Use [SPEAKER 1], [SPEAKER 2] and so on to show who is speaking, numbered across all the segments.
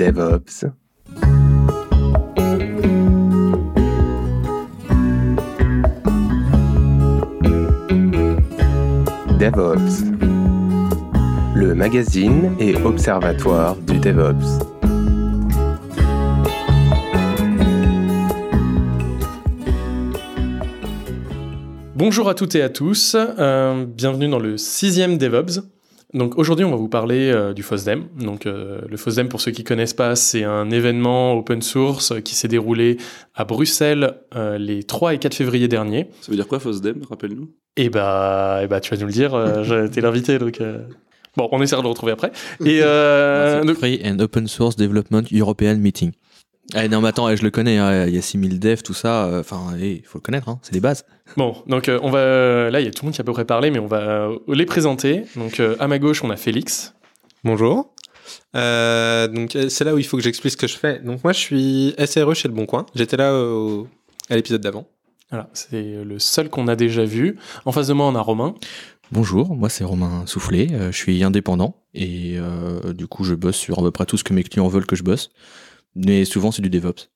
[SPEAKER 1] DevOps. DevOps, le magazine et observatoire du DevOps.
[SPEAKER 2] Bonjour à toutes et à tous, euh, bienvenue dans le sixième DevOps. Donc aujourd'hui, on va vous parler euh, du FOSDEM. Donc euh, le FOSDEM, pour ceux qui connaissent pas, c'est un événement open source qui s'est déroulé à Bruxelles euh, les 3 et 4 février dernier.
[SPEAKER 3] Ça veut dire quoi FOSDEM Rappelle-nous?
[SPEAKER 2] Et bah, et bah, tu vas nous le dire. euh, T'es l'invité, donc. euh, Bon, on essaiera de le retrouver après. Et euh, donc-
[SPEAKER 4] Free and Open Source Development European Meeting. Eh, non, mais attends, eh, je le connais, hein, il y a 6000 devs, tout ça. euh, Enfin, il faut le connaître, hein, c'est des bases.
[SPEAKER 2] Bon, donc euh, on va là, il y a tout le monde qui a à peu près parlé, mais on va euh, les présenter. Donc euh, à ma gauche, on a Félix.
[SPEAKER 5] Bonjour. Euh, donc c'est là où il faut que j'explique ce que je fais. Donc moi je suis SRE chez Le Bon Coin. J'étais là au- à l'épisode d'avant.
[SPEAKER 2] Voilà, c'est le seul qu'on a déjà vu. En face de moi, on a Romain.
[SPEAKER 4] Bonjour, moi c'est Romain Soufflé, euh, je suis indépendant et euh, du coup je bosse sur à peu près tout ce que mes clients veulent que je bosse. Mais souvent c'est du DevOps.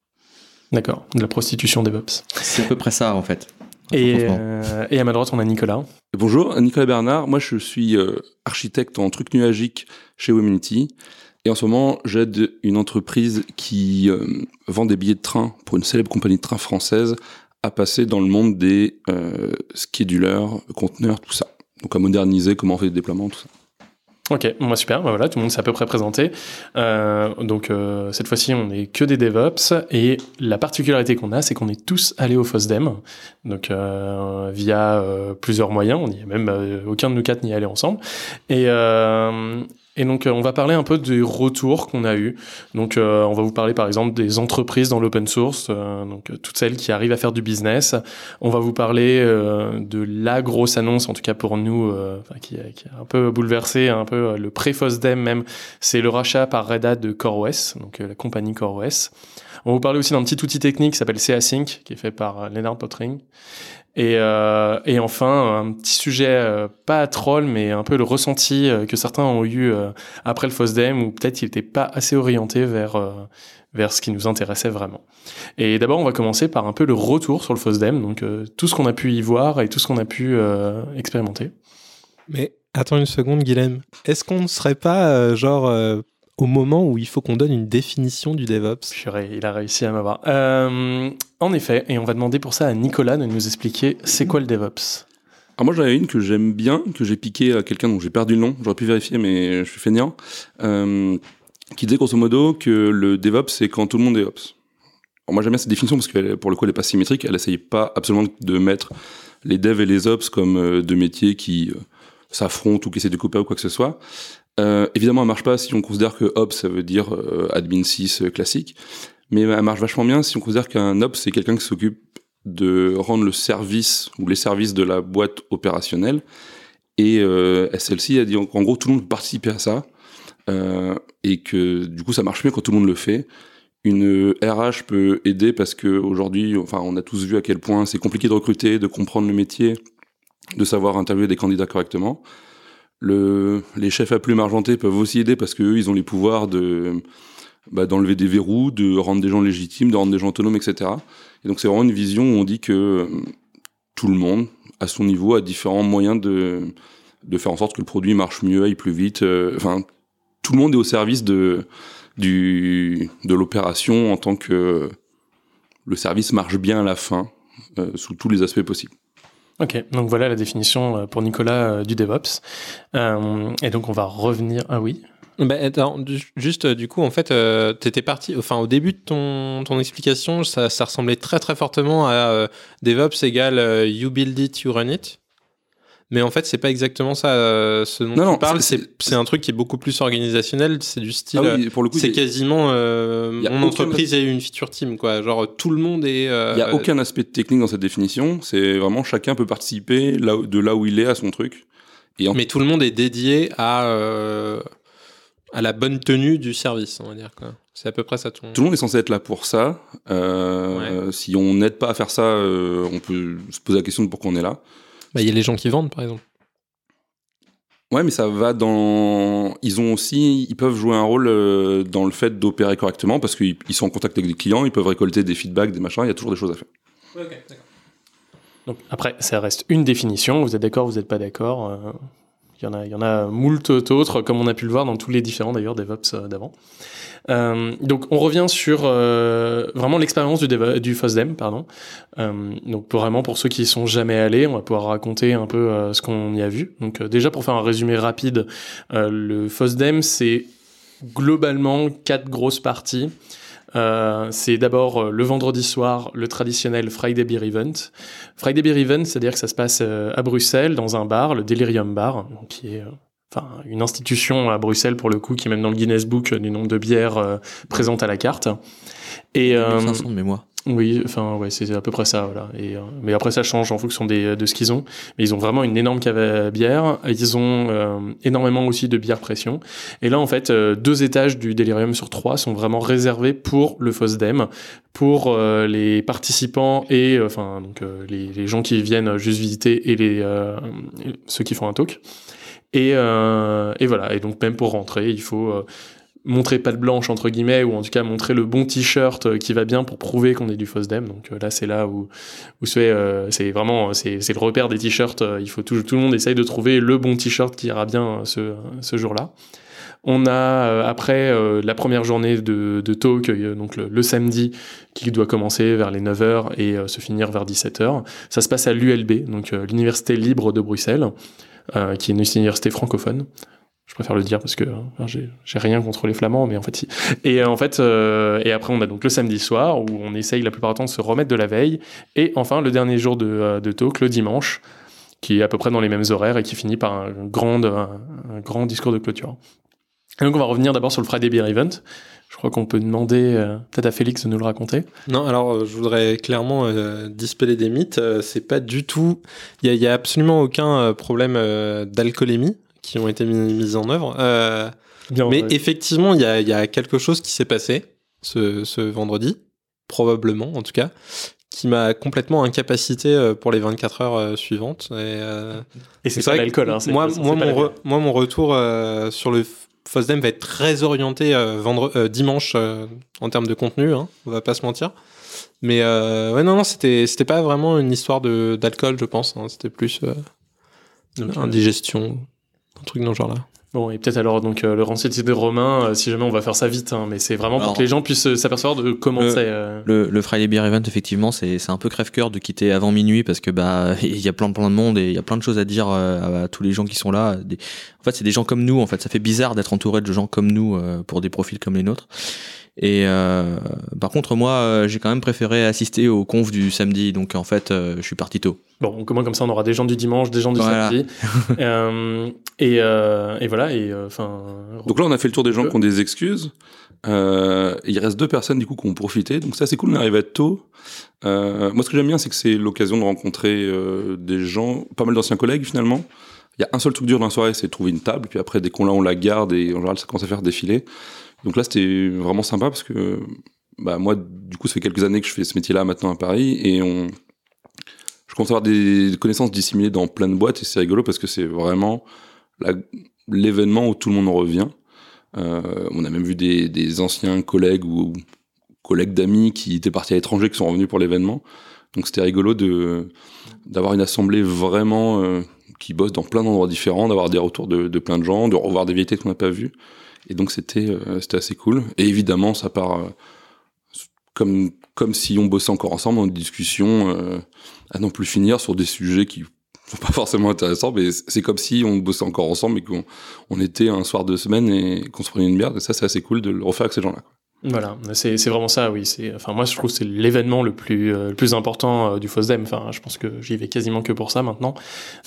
[SPEAKER 2] D'accord, de la prostitution DevOps.
[SPEAKER 4] C'est à peu près ça en fait.
[SPEAKER 2] Et, euh, et à ma droite, on a Nicolas.
[SPEAKER 3] Bonjour, Nicolas Bernard. Moi, je suis euh, architecte en trucs nuagiques chez Womunity. Et en ce moment, j'aide une entreprise qui euh, vend des billets de train pour une célèbre compagnie de train française à passer dans le monde des euh, schedulers, conteneurs, tout ça. Donc à moderniser comment on fait des déploiements, tout ça.
[SPEAKER 2] Ok, moi super, bah voilà, tout le monde s'est à peu près présenté. Euh, donc euh, cette fois-ci, on n'est que des DevOps et la particularité qu'on a, c'est qu'on est tous allés au FOSDEM, donc euh, via plusieurs moyens. On y est même aucun de nous quatre n'y est allé ensemble. Et et donc euh, on va parler un peu des retours qu'on a eu. Donc euh, on va vous parler par exemple des entreprises dans l'open source, euh, donc euh, toutes celles qui arrivent à faire du business. On va vous parler euh, de la grosse annonce, en tout cas pour nous, euh, qui, a- qui a un peu bouleversé un peu le pré-FOSDEM même, c'est le rachat par Red Hat de CoreOS, donc la compagnie CoreOS. On va vous parler aussi d'un petit outil technique qui s'appelle CASync, qui est fait par euh, Leonard Pottering. Et, euh, et enfin, un petit sujet, euh, pas à troll, mais un peu le ressenti que certains ont eu après le FOSDEM, où peut-être il n'était pas assez orienté vers, vers ce qui nous intéressait vraiment. Et d'abord, on va commencer par un peu le retour sur le FOSDEM, donc tout ce qu'on a pu y voir et tout ce qu'on a pu expérimenter.
[SPEAKER 5] Mais attends une seconde Guilhem. Est-ce qu'on ne serait pas genre au moment où il faut qu'on donne une définition du DevOps
[SPEAKER 2] Purée, il a réussi à m'avoir. Euh, en effet, et on va demander pour ça à Nicolas de nous expliquer c'est quoi le DevOps.
[SPEAKER 3] Alors moi j'en avais une que j'aime bien, que j'ai piqué à quelqu'un dont j'ai perdu le nom, j'aurais pu vérifier mais je suis fainéant, euh, qui disait grosso modo que le DevOps c'est quand tout le monde est Ops. Alors moi j'aime bien cette définition parce que pour le coup elle est pas symétrique, elle essaye pas absolument de mettre les devs et les Ops comme euh, deux métiers qui s'affrontent ou qui essaient de couper ou quoi que ce soit. Euh, évidemment elle marche pas si on considère que Ops ça veut dire euh, admin 6 euh, classique, mais elle marche vachement bien si on considère qu'un Ops c'est quelqu'un qui s'occupe de rendre le service ou les services de la boîte opérationnelle. Et euh, SLC a dit en en gros tout le monde peut à ça et que du coup ça marche mieux quand tout le monde le fait. Une RH peut aider parce que aujourd'hui, enfin, on a tous vu à quel point c'est compliqué de recruter, de comprendre le métier, de savoir interviewer des candidats correctement. Le, les chefs à plumes argentées peuvent aussi aider parce qu'eux, ils ont les pouvoirs de bah, d'enlever des verrous, de rendre des gens légitimes, de rendre des gens autonomes, etc. Et donc c'est vraiment une vision où on dit que euh, tout le monde, à son niveau, a différents moyens de, de faire en sorte que le produit marche mieux, aille plus vite. euh, Enfin, tout le monde est au service de, du, de l'opération en tant que le service marche bien à la fin, euh, sous tous les aspects possibles.
[SPEAKER 2] Ok, donc voilà la définition euh, pour Nicolas euh, du DevOps. Euh, et donc on va revenir. Ah oui.
[SPEAKER 5] Bah, attends, juste du coup, en fait, euh, t'étais parti. Enfin, au début de ton, ton explication, ça, ça ressemblait très très fortement à DevOps égale euh, you build it, you run it. Mais en fait, c'est pas exactement ça. euh, ce dont
[SPEAKER 3] Non,
[SPEAKER 5] tu
[SPEAKER 3] non,
[SPEAKER 5] parles,
[SPEAKER 3] c'est-
[SPEAKER 5] un truc qui est beaucoup plus organisationnel. C'est du style.
[SPEAKER 3] Ah oui, pour le coup,
[SPEAKER 5] c'est
[SPEAKER 3] a-
[SPEAKER 5] quasiment euh,
[SPEAKER 3] a
[SPEAKER 5] mon entreprise est une feature team quoi. Genre tout le monde est. euh,
[SPEAKER 3] il n'y a aucun aspect technique dans cette définition. C'est vraiment chacun peut participer là, de là où il est à son truc. Et en
[SPEAKER 5] Mais tout le monde est dédié à euh, à la bonne tenue du service, on va dire quoi. C'est à peu près ça ton.
[SPEAKER 3] Tout le monde est censé être là pour ça. Euh, Si on n'aide pas à faire ça, euh, on peut se poser la question de pourquoi on est là.
[SPEAKER 5] Bah, il y a les gens qui vendent par exemple.
[SPEAKER 3] Ouais, mais ça va dans. Ils ont aussi, ils peuvent jouer un rôle euh, dans le fait d'opérer correctement parce qu'ils ils sont en contact avec des clients, ils peuvent récolter des feedbacks, des machins. Il y a toujours des choses à faire.
[SPEAKER 2] Donc après, ça reste une définition. Vous êtes d'accord, vous n'êtes pas d'accord. Il y en a, il y en a moult autres, comme on a pu le voir dans tous les différents d'ailleurs DevOps euh, d'avant. Euh, donc on revient sur euh, vraiment l'expérience du, du FOSDEM, pardon. Donc pour vraiment pour ceux qui y sont jamais allés, on va pouvoir raconter un peu ce qu'on y a vu. Donc déjà pour faire un résumé rapide, le FOSDEM c'est globalement quatre grosses parties. Euh, c'est d'abord euh, le vendredi soir, le traditionnel Friday Beer Event. Friday Beer Event, c'est-à-dire que ça se passe euh, à Bruxelles, dans un bar, le Delirium Bar, qui est enfin, une institution à Bruxelles pour le coup, qui est même dans le Guinness Book du nombre de bières présentes à la carte. Et, euh,
[SPEAKER 4] 500 de mémoire.
[SPEAKER 2] Oui, enfin ouais, c'est à peu près ça, voilà. Et, euh, mais après ça change en fonction des, de ce qu'ils ont. Mais ils ont vraiment une énorme cave à bière. Ils ont euh, énormément aussi de bière pression. Et là en fait, euh, deux étages du Delirium sur trois sont vraiment réservés pour le FOSDEM, pour euh, les participants et euh, enfin donc euh, les, gens qui viennent juste visiter et les euh, ceux qui font un talk. Et, euh, et voilà. Et donc même pour rentrer, il faut euh, montrer patte blanche entre guillemets ou en tout cas montrer le bon t-shirt euh, qui va bien pour prouver qu'on est du FOSDEM donc euh, là c'est là où où c'est euh, vraiment c'est le repère des t-shirts il faut tout, tout le monde essaye de trouver le bon t-shirt qui ira bien ce ce jour-là on a après la première journée de, de talk, donc le, le samedi, qui doit commencer vers les 9h et se finir vers 17h. Ça se passe à l'ULB, donc l'Université libre de Bruxelles, qui est une université francophone. Je préfère le dire parce que hein, j'ai rien contre les flamands, mais en fait si. Et euh, en fait, euh, et après on a donc le samedi soir où on essaye la plupart du temps de se remettre de la veille. Et enfin le dernier jour de, euh, talk, le dimanche, qui est à peu près dans les mêmes horaires et qui finit par un grand, un, grand discours de clôture. Et donc on va revenir d'abord sur le Friday Beer Event. Je crois qu'on peut demander peut-être à Félix de nous le raconter.
[SPEAKER 5] Non, alors je voudrais clairement euh, dispeller des mythes. C'est pas du tout. Il y, a- a absolument aucun problème d'alcoolémie qui ont été mis, mis en œuvre. Euh,
[SPEAKER 2] Bien,
[SPEAKER 5] mais effectivement, il y a, y a quelque chose qui s'est passé ce, ce vendredi, probablement en tout cas, qui m'a complètement incapacité euh, pour les 24 heures euh, suivantes. Et, euh,
[SPEAKER 2] et c'est
[SPEAKER 5] que
[SPEAKER 2] l'alcool. Hein,
[SPEAKER 5] moi, moi, mon re- moi, mon retour euh, sur le FOSDEM va être très orienté euh, vendre, euh, dimanche euh, en termes de contenu, hein, on va pas se mentir. Mais ouais, non, non, c'était c'était pas vraiment une histoire de d'alcool, je pense. hein, c'était plus indigestion, un truc dans ce genre-là.
[SPEAKER 2] Bon, et peut-être alors donc euh, le rancid de Romain, euh, si jamais on va faire ça vite, hein, mais c'est vraiment pour
[SPEAKER 4] Alors-
[SPEAKER 2] que les gens puissent euh, s'apercevoir de comment
[SPEAKER 4] Le-
[SPEAKER 2] c'est. euh,
[SPEAKER 4] Le, le Friday Beer Event, effectivement, c'est c'est un peu crève-cœur de quitter avant minuit parce que bah il y a plein plein de monde et il y a plein de choses à dire euh, à, à tous les gens qui sont là. Des- en fait, c'est des gens comme nous. En fait, ça fait bizarre d'être entouré de gens comme nous euh, pour des profils comme les nôtres. Et euh, par contre, moi, euh, j'ai quand même préféré assister au conf du samedi. Donc en fait, euh, je suis parti tôt.
[SPEAKER 2] Bon, au moins comme ça, on aura des gens du dimanche, des gens du
[SPEAKER 4] Voilà.
[SPEAKER 2] samedi, Euh, et, euh, et voilà. Et euh, enfin.
[SPEAKER 3] Donc là, on a fait le tour des gens qui ont des excuses. Euh, il reste deux personnes du coup qui ont profité. Donc ça, c'est cool. On arrive à être tôt. Euh, moi, ce que j'aime bien, c'est que c'est l'occasion de rencontrer euh, des gens, pas mal d'anciens collègues finalement. Il y a un seul truc dur dans la soirée, c'est de trouver une table. Puis après, dès qu'on l'a, on la garde et en général, ça commence à faire défiler. Donc là, c'était vraiment sympa parce que bah, moi, du coup, ça fait quelques années que je fais ce métier-là maintenant à Paris et on, je commence à avoir des connaissances disséminées dans plein de boîtes et c'est rigolo parce que c'est vraiment l'événement où tout le monde en revient. Euh, on a même vu des, anciens collègues ou collègues d'amis qui étaient partis à l'étranger qui sont revenus pour l'événement. Donc c'était rigolo d'avoir une assemblée vraiment euh, qui bosse dans plein d'endroits différents, d'avoir des retours de, de plein de gens, de revoir des vérités qu'on n'a pas vues. Et donc c'était euh, c'était assez cool. Et évidemment, ça part euh, comme comme si on bossait encore ensemble une discussion euh, à non plus finir sur des sujets qui sont pas forcément intéressants, mais c'est comme si on bossait encore ensemble et qu'on on était un soir de semaine et qu'on se prenait une bière. Et ça, c'est assez cool de le refaire avec ces gens-là.
[SPEAKER 2] Voilà, c'est c'est vraiment ça, oui. C'est, enfin, moi, je trouve que c'est l'événement le plus, euh, le plus important euh, du FOSDEM. Enfin, je pense que j'y vais quasiment que pour ça maintenant,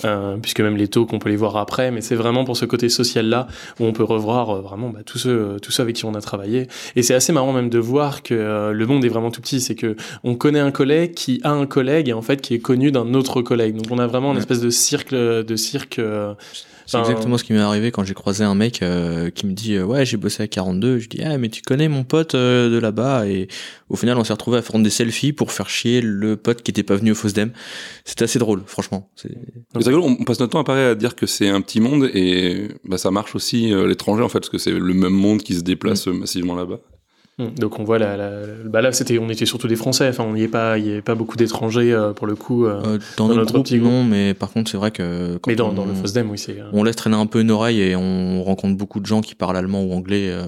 [SPEAKER 2] euh, puisque même les talks, on peut les voir après. Mais c'est vraiment pour ce côté social-là où on peut revoir euh, vraiment bah, tous ceux, tous ceux avec qui on a travaillé. Et c'est assez marrant même de voir que euh, le monde est vraiment tout petit. C'est que on connaît un collègue qui a un collègue et en fait qui est connu d'un autre collègue. Donc on a vraiment une espèce de cirque, de cirque.
[SPEAKER 4] C'est exactement ce qui m'est arrivé quand j'ai croisé un mec euh, qui me dit euh, ouais j'ai bossé à 42. Je dis ah mais tu connais mon pote euh, de là-bas et au final on s'est retrouvé à faire des selfies pour faire chier le pote qui était pas venu au FOSDEM. C'était assez drôle, franchement. C'est-
[SPEAKER 3] on passe notre temps à Paris à dire que c'est un petit monde et bah, ça marche aussi euh, l'étranger en fait, parce que c'est le même monde qui se déplace euh, massivement là-bas.
[SPEAKER 2] Mm. Donc on voit la, la- bah là c'était on était surtout des Français. Enfin on n'y est pas il y avait pas beaucoup d'étrangers euh, pour le coup. euh.
[SPEAKER 4] Euh, dans,
[SPEAKER 2] dans
[SPEAKER 4] notre groupe,
[SPEAKER 2] petit groupe.
[SPEAKER 4] non, mais par contre c'est vrai que quand
[SPEAKER 2] mais dans,
[SPEAKER 4] on,
[SPEAKER 2] dans le FOSDEM oui c'est. euh.
[SPEAKER 4] on laisse traîner un peu une oreille et on rencontre beaucoup de gens qui parlent allemand ou anglais. euh,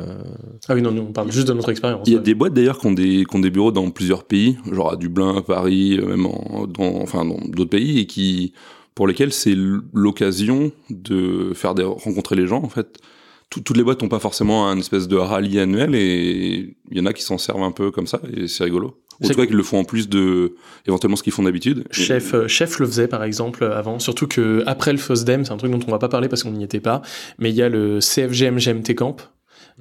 [SPEAKER 2] Ah oui non nous on parle juste de notre expérience.
[SPEAKER 3] Il y a
[SPEAKER 2] ouais.
[SPEAKER 3] des boîtes d'ailleurs qui ont des, qui ont des bureaux dans plusieurs pays, genre à Dublin, à Paris, euh, même en, dans, enfin dans d'autres pays, et qui, pour lesquels c'est l'occasion de faire des, rencontrer les gens en fait. Tout- toutes les boîtes n'ont pas forcément un espèce de rallye annuel et il y en a qui s'en servent un peu comme ça et c'est rigolo. En
[SPEAKER 2] C'est-
[SPEAKER 3] tout cas, qu'ils le font en plus de éventuellement ce qu'ils font d'habitude.
[SPEAKER 2] Chef, euh, Chef le faisait par exemple avant, surtout que après le FOSDEM, c'est un truc dont on va pas parler parce qu'on n'y était pas, mais il y a le CFGM GMT Camp,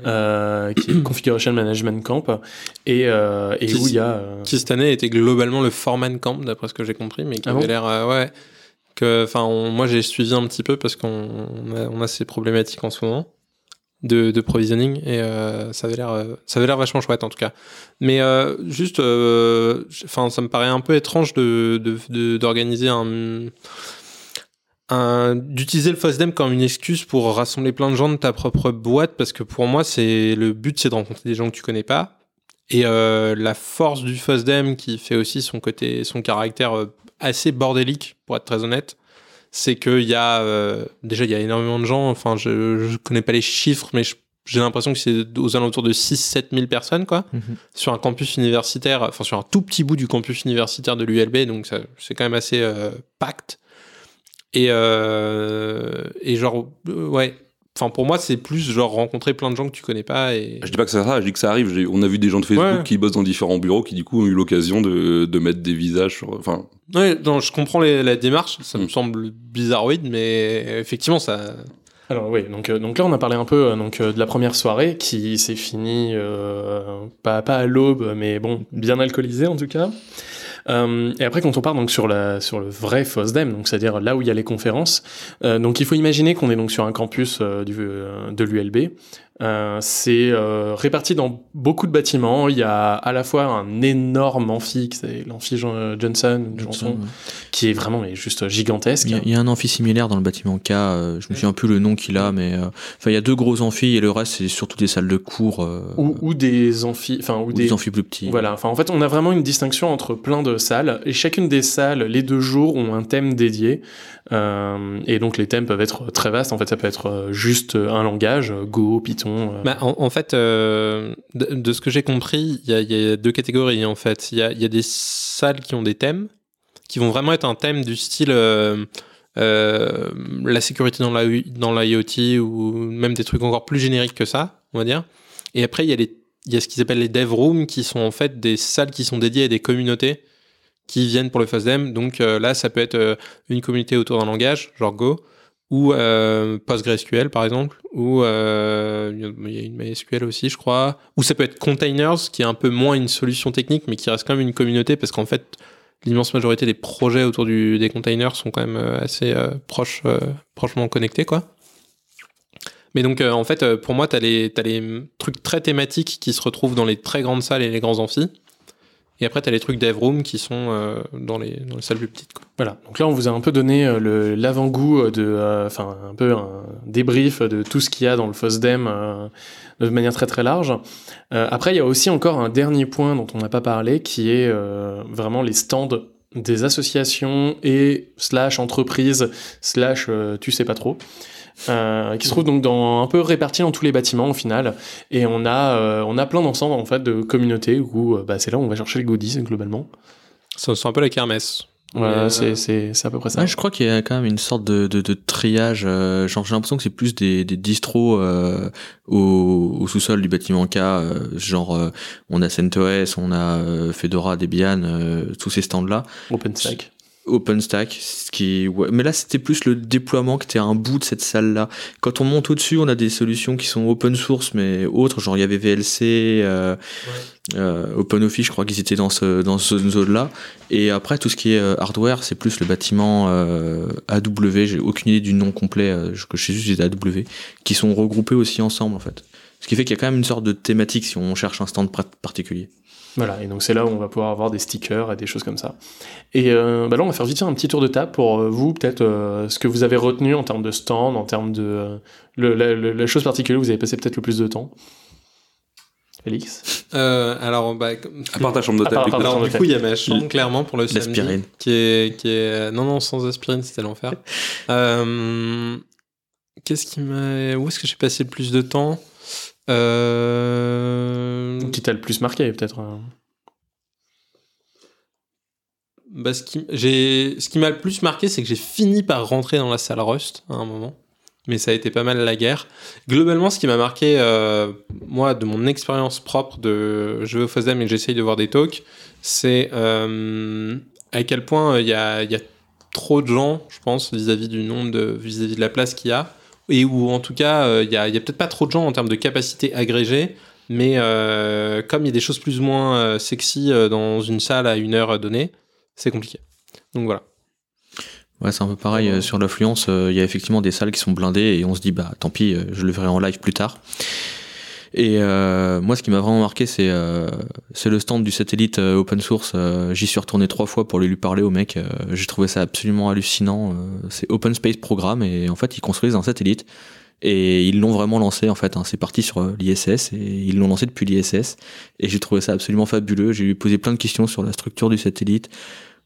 [SPEAKER 2] euh, qui est Configuration Management Camp, et, euh, et
[SPEAKER 5] Qui-
[SPEAKER 2] où il y a... euh,
[SPEAKER 5] Qui cette année était globalement le Foreman Camp, d'après ce que j'ai compris, mais qui
[SPEAKER 2] Ah
[SPEAKER 5] avait
[SPEAKER 2] bon
[SPEAKER 5] l'air. euh, ouais. Que, enfin, moi j'ai suivi un petit peu parce qu'on on a, on a ces problématiques en ce moment de, provisioning et euh, ça avait l'air, euh, ça avait l'air vachement chouette en tout cas. Mais euh, juste, enfin, ça me paraît un peu étrange de d'organiser un un- d'utiliser le FOSDEM comme une excuse pour rassembler plein de gens de ta propre boîte parce que pour moi c'est le but c'est de rencontrer des gens que tu connais pas et la force du FOSDEM qui fait aussi son côté son caractère assez bordélique pour être très honnête c'est qu'il y a euh, déjà il y a énormément de gens enfin je, je connais pas les chiffres mais j'ai l'impression que c'est aux alentours de 6-7 000 personnes quoi
[SPEAKER 4] Mhm.
[SPEAKER 5] sur un campus universitaire enfin sur un tout petit bout du campus universitaire de l'ULB donc c'est quand même assez euh, pacte et, euh, et genre, euh, ouais. Enfin, pour moi, c'est plus genre rencontrer plein de gens que tu connais pas et.
[SPEAKER 3] Je dis pas que c'est ça, je dis que ça arrive. On a vu des gens de Facebook
[SPEAKER 5] Ouais.
[SPEAKER 3] qui bossent dans différents bureaux qui du coup ont eu l'occasion de, de mettre des visages sur. Enfin,
[SPEAKER 5] Ouais, non, je comprends les- la démarche. Ça me
[SPEAKER 3] Mm.
[SPEAKER 5] semble bizarroïde, mais effectivement, ça.
[SPEAKER 2] Alors oui, donc, euh, donc là on a parlé un peu euh, donc, euh, de la première soirée qui s'est finie euh, pas, pas à l'aube, mais bon, bien alcoolisée en tout cas. Euh, et après quand on part donc sur, la, sur le vrai FOSDEM, donc c'est-à-dire là où il y a les conférences, euh, donc il faut imaginer qu'on est donc sur un campus euh, du, euh, de l'ULB. Euh, c'est euh, réparti dans beaucoup de bâtiments. Il y a à la fois un énorme amphi, c'est l'amphi Jean- Johnson, Johnson,
[SPEAKER 4] ouais.
[SPEAKER 2] qui est vraiment mais juste gigantesque.
[SPEAKER 4] Il y, a, il y a un amphi similaire dans le bâtiment K, euh, je me souviens plus le nom qu'il a, mais euh, enfin il y a deux gros amphis et le reste c'est surtout des salles de cours euh,
[SPEAKER 2] Ou, ou des amphis, enfin ou,
[SPEAKER 4] ou
[SPEAKER 2] des,
[SPEAKER 4] des amphis plus petits.
[SPEAKER 2] Voilà, enfin en fait on a vraiment une distinction entre plein de salles et chacune des salles, les deux jours ont un thème dédié Euh, et donc les thèmes peuvent être très vastes. En fait ça peut être euh, juste un langage, euh, Go, Python. Euh.
[SPEAKER 5] Bah, en, fait, euh, de, ce que j'ai compris, il y a, deux catégories en fait. Il y a, des salles qui ont des thèmes, qui vont vraiment être un thème du style euh, la sécurité dans l'IoT ou même des trucs encore plus génériques que ça, on va dire. Et après, il y a les il y a ce qu'ils appellent les dev rooms qui sont en fait des salles qui sont dédiées à des communautés qui viennent pour le FOSDEM. Donc là, ça peut être une communauté autour d'un langage, genre Go, ou euh, PostgreSQL par exemple, ou euh, il y a une MySQL aussi, je crois. Ou ça peut être Containers, qui est un peu moins une solution technique, mais qui reste quand même une communauté, parce qu'en fait, l'immense majorité des projets autour des containers sont quand même euh, assez proches, prochement connectés, quoi. Mais donc, en fait, pour moi, tu as, les trucs très thématiques qui se retrouvent dans les très grandes salles et les grands amphis. Et après, tu as les trucs dev room qui sont euh, dans, les, dans les salles plus petites.
[SPEAKER 2] Voilà. Donc là on vous a un peu donné euh, l'avant-goût de, euh, enfin un peu un débrief de tout ce qu'il y a dans le FOSDEM de manière très très large. Après il y a aussi encore un dernier point dont on n'a pas parlé qui est vraiment les stands des associations et slash entreprises slash tu sais pas trop. Euh, qui se trouve donc dans un peu répartis dans tous les bâtiments au final et on a euh, on a plein d'ensembles en fait de communautés où euh, bah, c'est là où on va chercher les goodies globalement
[SPEAKER 5] C'est c'est un peu la kermesse.
[SPEAKER 2] voilà c'est
[SPEAKER 5] euh,
[SPEAKER 2] c'est c'est à peu près ça
[SPEAKER 4] Ouais, je crois qu'il y a quand même une sorte de, de, de triage. euh, genre, j'ai l'impression que c'est plus des, des distros euh, au, au sous-sol du bâtiment K. euh, genre, euh, on a CentOS, on a euh, Fedora, Debian, euh, tous ces stands-là.
[SPEAKER 2] OpenStack
[SPEAKER 4] OpenStack, ce qui, ouais. mais là c'était plus le déploiement qui était un bout de cette salle-là. Quand on monte au-dessus, on a des solutions qui sont open source, mais autres, genre il y avait VLC, euh, euh, OpenOffice, je crois qu'ils étaient dans ce dans ce zone-là. Et après tout ce qui est euh, hardware, c'est plus le bâtiment AW. J'ai aucune idée du nom complet, je sais juste AW, qui sont regroupés aussi ensemble en fait. Ce qui fait qu'il y a quand même une sorte de thématique si on cherche un stand particulier.
[SPEAKER 2] Voilà, et donc c'est là où on va pouvoir avoir des stickers et des choses comme ça. Et euh, bah là, on va faire vite fait un petit tour de table pour euh, vous, peut-être euh, ce que vous avez retenu en termes de stand, en termes de. euh, le- la, chose particulière où vous avez passé peut-être le plus de temps. Félix?
[SPEAKER 5] Euh, alors, bah,
[SPEAKER 3] À part ta chambre d'hôtel.
[SPEAKER 2] part-
[SPEAKER 5] alors, du coup, il y a ma chambre, clairement, pour le samedi.
[SPEAKER 4] L'aspirine.
[SPEAKER 5] Qui est, qui est, non, non, sans aspirine, c'était l'enfer. Euh, qu'est-ce qui m'a, où est-ce que j'ai passé le plus de temps? Euh,
[SPEAKER 2] Qui t'a le plus marqué, peut-être euh.
[SPEAKER 5] bah, ce qui, j'ai, ce qui m'a le plus marqué, c'est que j'ai fini par rentrer dans la salle Rust à un moment. Mais ça a été pas mal la guerre. Globalement, ce qui m'a marqué, euh, moi, de mon expérience propre de je vais au FOSDEM et que j'essaye de voir des talks, c'est euh, à quel point il y, a, il y a trop de gens, je pense, vis-à-vis du nombre de, vis-à-vis de la place qu'il y a. Et où, en tout cas, euh, il y a, peut-être pas trop de gens en termes de capacité agrégée. Mais euh, comme il y a des choses plus ou moins euh, sexy dans une salle à une heure donnée, c'est compliqué. Donc voilà.
[SPEAKER 4] Ouais, c'est un peu pareil sur l'affluence. Il y a effectivement des salles qui sont blindées et on se dit bah tant pis, je le verrai en live plus tard. Et euh, moi, ce qui m'a vraiment marqué, c'est euh, le stand du satellite euh, open source. Euh, J'y suis retourné trois fois pour lui parler au mec. Euh, J'ai trouvé ça absolument hallucinant. C'est Open Space Programme et en fait, ils construisent un satellite et ils l'ont vraiment lancé en fait. hein. C'est parti sur l'ISS et ils l'ont lancé depuis l'ISS et j'ai trouvé ça absolument fabuleux. J'ai lui posé plein de questions sur la structure du satellite,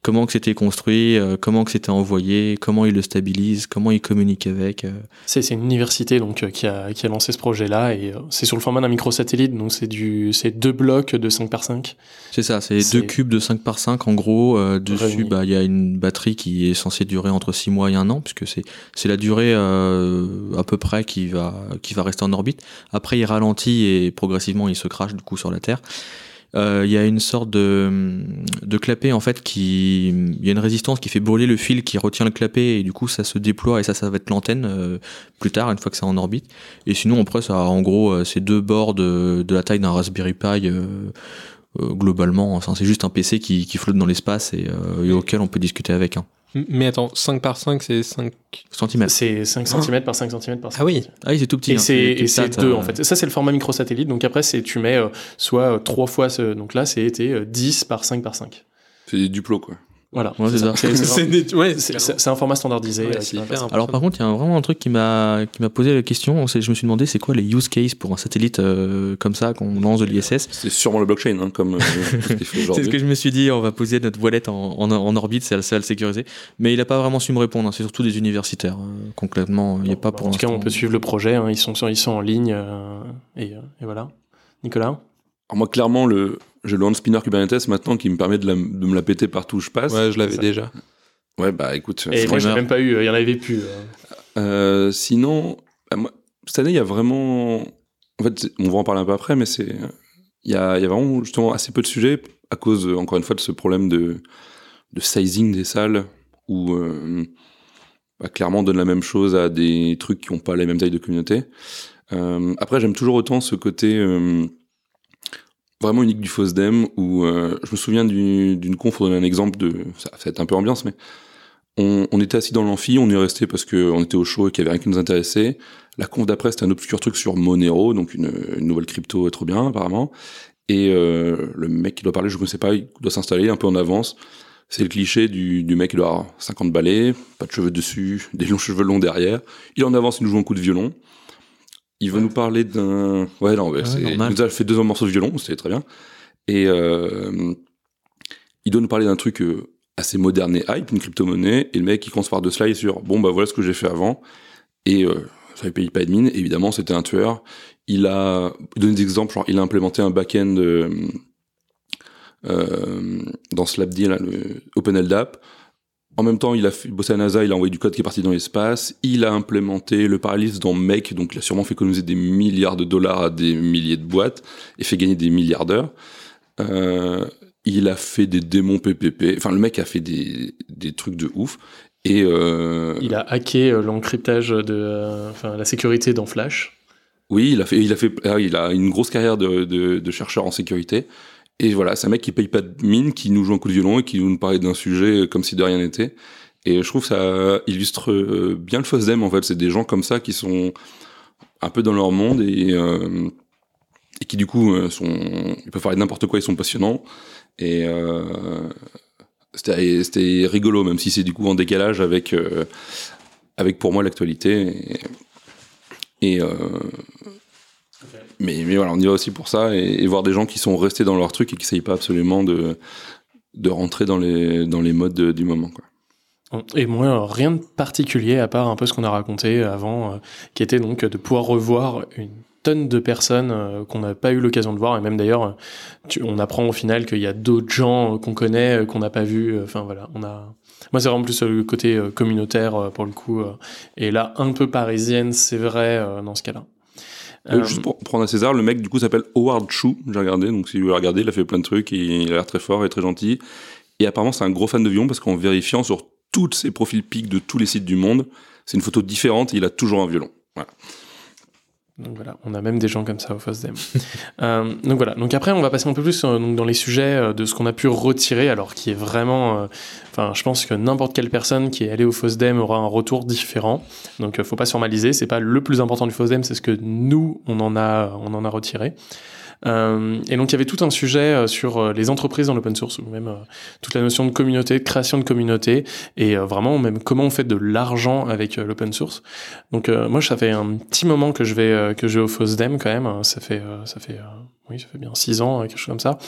[SPEAKER 4] comment que c'était construit, euh, comment que c'était envoyé, comment ils le stabilisent, comment ils communiquent avec. euh.
[SPEAKER 2] C'est c'est une université donc euh, qui a, qui a lancé ce projet-là et euh, c'est sur le format d'un microsatellite, donc c'est du c'est deux blocs de 5 par 5
[SPEAKER 4] C'est ça, c'est deux cubes de 5 par 5 en gros. Euh, dessus, bah, il y a une batterie qui est censée durer entre 6 mois et un an, puisque c'est c'est la durée euh, à peu près qui va qui va rester en orbite. Après, il ralentit et progressivement, il se crache du coup sur la Terre. Euh, Il y a une sorte de, de clapet en fait qui il y a une résistance qui fait brûler le fil qui retient le clapet et du coup ça se déploie et ça ça va être l'antenne euh, plus tard une fois que c'est en orbite. Et sinon après ça a en gros euh, ces deux bords de, de la taille d'un Raspberry Pi euh, euh, globalement. Enfin, c'est juste un PC qui, qui flotte dans l'espace et, euh, auquel on peut discuter avec
[SPEAKER 5] M- Mais attends, 5 par 5, c'est 5.
[SPEAKER 4] centimètre
[SPEAKER 2] C'est 5 cm par 5 cm par 5
[SPEAKER 5] Ah oui.
[SPEAKER 4] ah oui c'est tout petit
[SPEAKER 2] Et
[SPEAKER 4] hein,
[SPEAKER 2] c'est
[SPEAKER 4] des
[SPEAKER 2] et c'est
[SPEAKER 4] CubeSats,
[SPEAKER 2] deux
[SPEAKER 4] euh,
[SPEAKER 2] en fait. Ça c'est le format microsatellite. Donc après c'est tu mets euh, soit euh, trois fois ce donc là c'était euh, 10 par 5 par 5.
[SPEAKER 3] C'est des duplos, quoi.
[SPEAKER 2] Voilà.
[SPEAKER 4] Ouais, c'est ça.
[SPEAKER 2] C'est c'est-
[SPEAKER 5] C'est des- ouais,
[SPEAKER 2] c'est-
[SPEAKER 5] c'est-
[SPEAKER 2] c'est- c'est un format standardisé.
[SPEAKER 5] Ouais.
[SPEAKER 4] Alors par contre, il y a un- vraiment un truc qui m'a qui m'a posé la question. c'est- Je me suis demandé c'est quoi les use cases pour un satellite euh, comme ça qu'on lance de l'ISS.
[SPEAKER 3] C'est sûrement le blockchain, hein, comme euh,
[SPEAKER 4] C'est ce que je me suis dit. On va poser notre voilette en, en, en orbite, c'est ça le sécuriser. Mais il a pas vraiment su me répondre. hein, C'est surtout des universitaires. euh, concrètement, il n'y a pas
[SPEAKER 2] Bon,
[SPEAKER 4] pour
[SPEAKER 2] en tout cas, on peut suivre le projet. hein, Ils sont ils sont en ligne euh, et, euh, et voilà. Nicolas?
[SPEAKER 3] Alors moi, clairement, le, j'ai le hand spinner Kubernetes maintenant qui me permet de, la- de me la péter partout où je passe.
[SPEAKER 5] Ouais, je l'avais déjà.
[SPEAKER 3] Ouais, bah écoute.
[SPEAKER 2] Et moi, je l'ai même pas eu. euh, Il y en avait plus. euh.
[SPEAKER 3] Euh, sinon, bah, moi, cette année, il y a vraiment. En fait, on va en parler un peu après, mais c'est. Il y a, il y a vraiment justement assez peu de sujets à cause, encore une fois, de ce problème de, de sizing des salles où euh, bah, clairement on donne la même chose à des trucs qui n'ont pas les mêmes tailles de communauté. Euh, après, j'aime toujours autant ce côté euh, vraiment unique du FOSDEM où euh, je me souviens du- d'une conf, pour donner un exemple de. Ça va être un peu ambiance, mais on, on était assis dans l'amphi, on est resté parce qu'on était au show et qu'il y avait rien qui nous intéressait. La conf d'après, c'était un obscur truc sur Monero, donc une, une nouvelle crypto trop bien apparemment. Et euh, le mec qui doit parler, je ne sais pas, il doit s'installer un peu en avance. C'est le cliché du, du mec qui doit avoir 50 balais, pas de cheveux dessus, des longs cheveux longs derrière. Il en avance, il nous joue un coup de violon. Il veut nous parler d'un... Ouais, non, ouais, il nous a fait deux morceaux de violon, c'était très bien. Et euh, il doit nous parler d'un truc euh, assez moderne et hype, une crypto-monnaie, et le mec, il commence par deux slides sur, bon, bah voilà ce que j'ai fait avant, et euh, ça ne paye pas admin, évidemment, c'était un tueur. Il a il donne des exemples, genre, il a implémenté un back-end euh, euh, dans Slapd, là, le OpenLDAP. En même temps, il a fait- bossé à NASA, il a envoyé du code qui est parti dans l'espace. Il a implémenté le paralysme dans Make, donc il a sûrement fait économiser des milliards de dollars à des milliers de boîtes et fait gagner des milliards d'heures. Euh, il a fait des démons PPP. Enfin, le mec a fait des, des trucs de ouf. Et euh,
[SPEAKER 2] Il a hacké euh, l'encryptage de, enfin la sécurité dans Flash.
[SPEAKER 3] oui, il a fait, il a fait, ah, il a une grosse carrière de, de, de chercheur en sécurité. Et voilà, c'est un mec qui paye pas de mine, qui nous joue un coup de violon et qui nous parle d'un sujet comme si de rien n'était. Et je trouve que ça illustre euh, bien le FOSDEM en fait. C'est des gens comme ça qui sont un peu dans leur monde et, euh, qui du coup euh, sont, ils peuvent faire n'importe quoi, ils sont passionnants. Et euh, c'était rigolo, même si c'est du coup en décalage avec euh, avec pour moi l'actualité. Et, mais mais voilà, on y va aussi pour ça et, et voir des gens qui sont restés dans leur truc et qui essayent pas absolument de de rentrer dans les dans les modes de- du moment quoi.
[SPEAKER 2] Et moi, rien de particulier à part un peu ce qu'on a raconté avant, euh, qui était donc de pouvoir revoir une tonne de personnes euh, qu'on n'a pas eu l'occasion de voir, et même d'ailleurs, on apprend au final qu'il y a d'autres gens euh, qu'on connaît, euh, qu'on n'a pas vu. Enfin voilà, on a. Moi, c'est vraiment plus le côté communautaire pour le coup, et là un peu parisienne, c'est vrai dans ce cas-là.
[SPEAKER 3] Euh,
[SPEAKER 2] Euh,
[SPEAKER 3] juste pour prendre à César, le mec du coup s'appelle Howard Chu, j'ai regardé, donc si vous voulez regarder, il a fait plein de trucs, il, il a l'air très fort et très gentil. Et apparemment c'est un gros fan de violon parce qu'en vérifiant sur tous ses profils pics de tous les sites du monde, c'est une photo différente et il a toujours un violon. Voilà.
[SPEAKER 2] Donc voilà, on a même des gens comme ça au FOSDEM. euh, donc voilà, donc après on va passer un peu plus euh, dans les sujets euh, de ce qu'on a pu retirer, alors qui est vraiment, enfin je pense que n'importe quelle personne qui est allée au FOSDEM aura un retour différent. Donc faut pas surmaliser, c'est pas le plus important du FOSDEM, c'est ce que nous on en a, on en a retiré. Euh, et donc il y avait tout un sujet euh, sur euh, les entreprises dans l'open source, ou même toute la notion de communauté, de création de communauté, et vraiment même comment on fait de l'argent avec l'open source. Donc moi ça fait un petit moment que je vais que je vais au FOSDEM quand même. hein. Ça fait ça fait oui ça fait bien six ans quelque chose comme ça.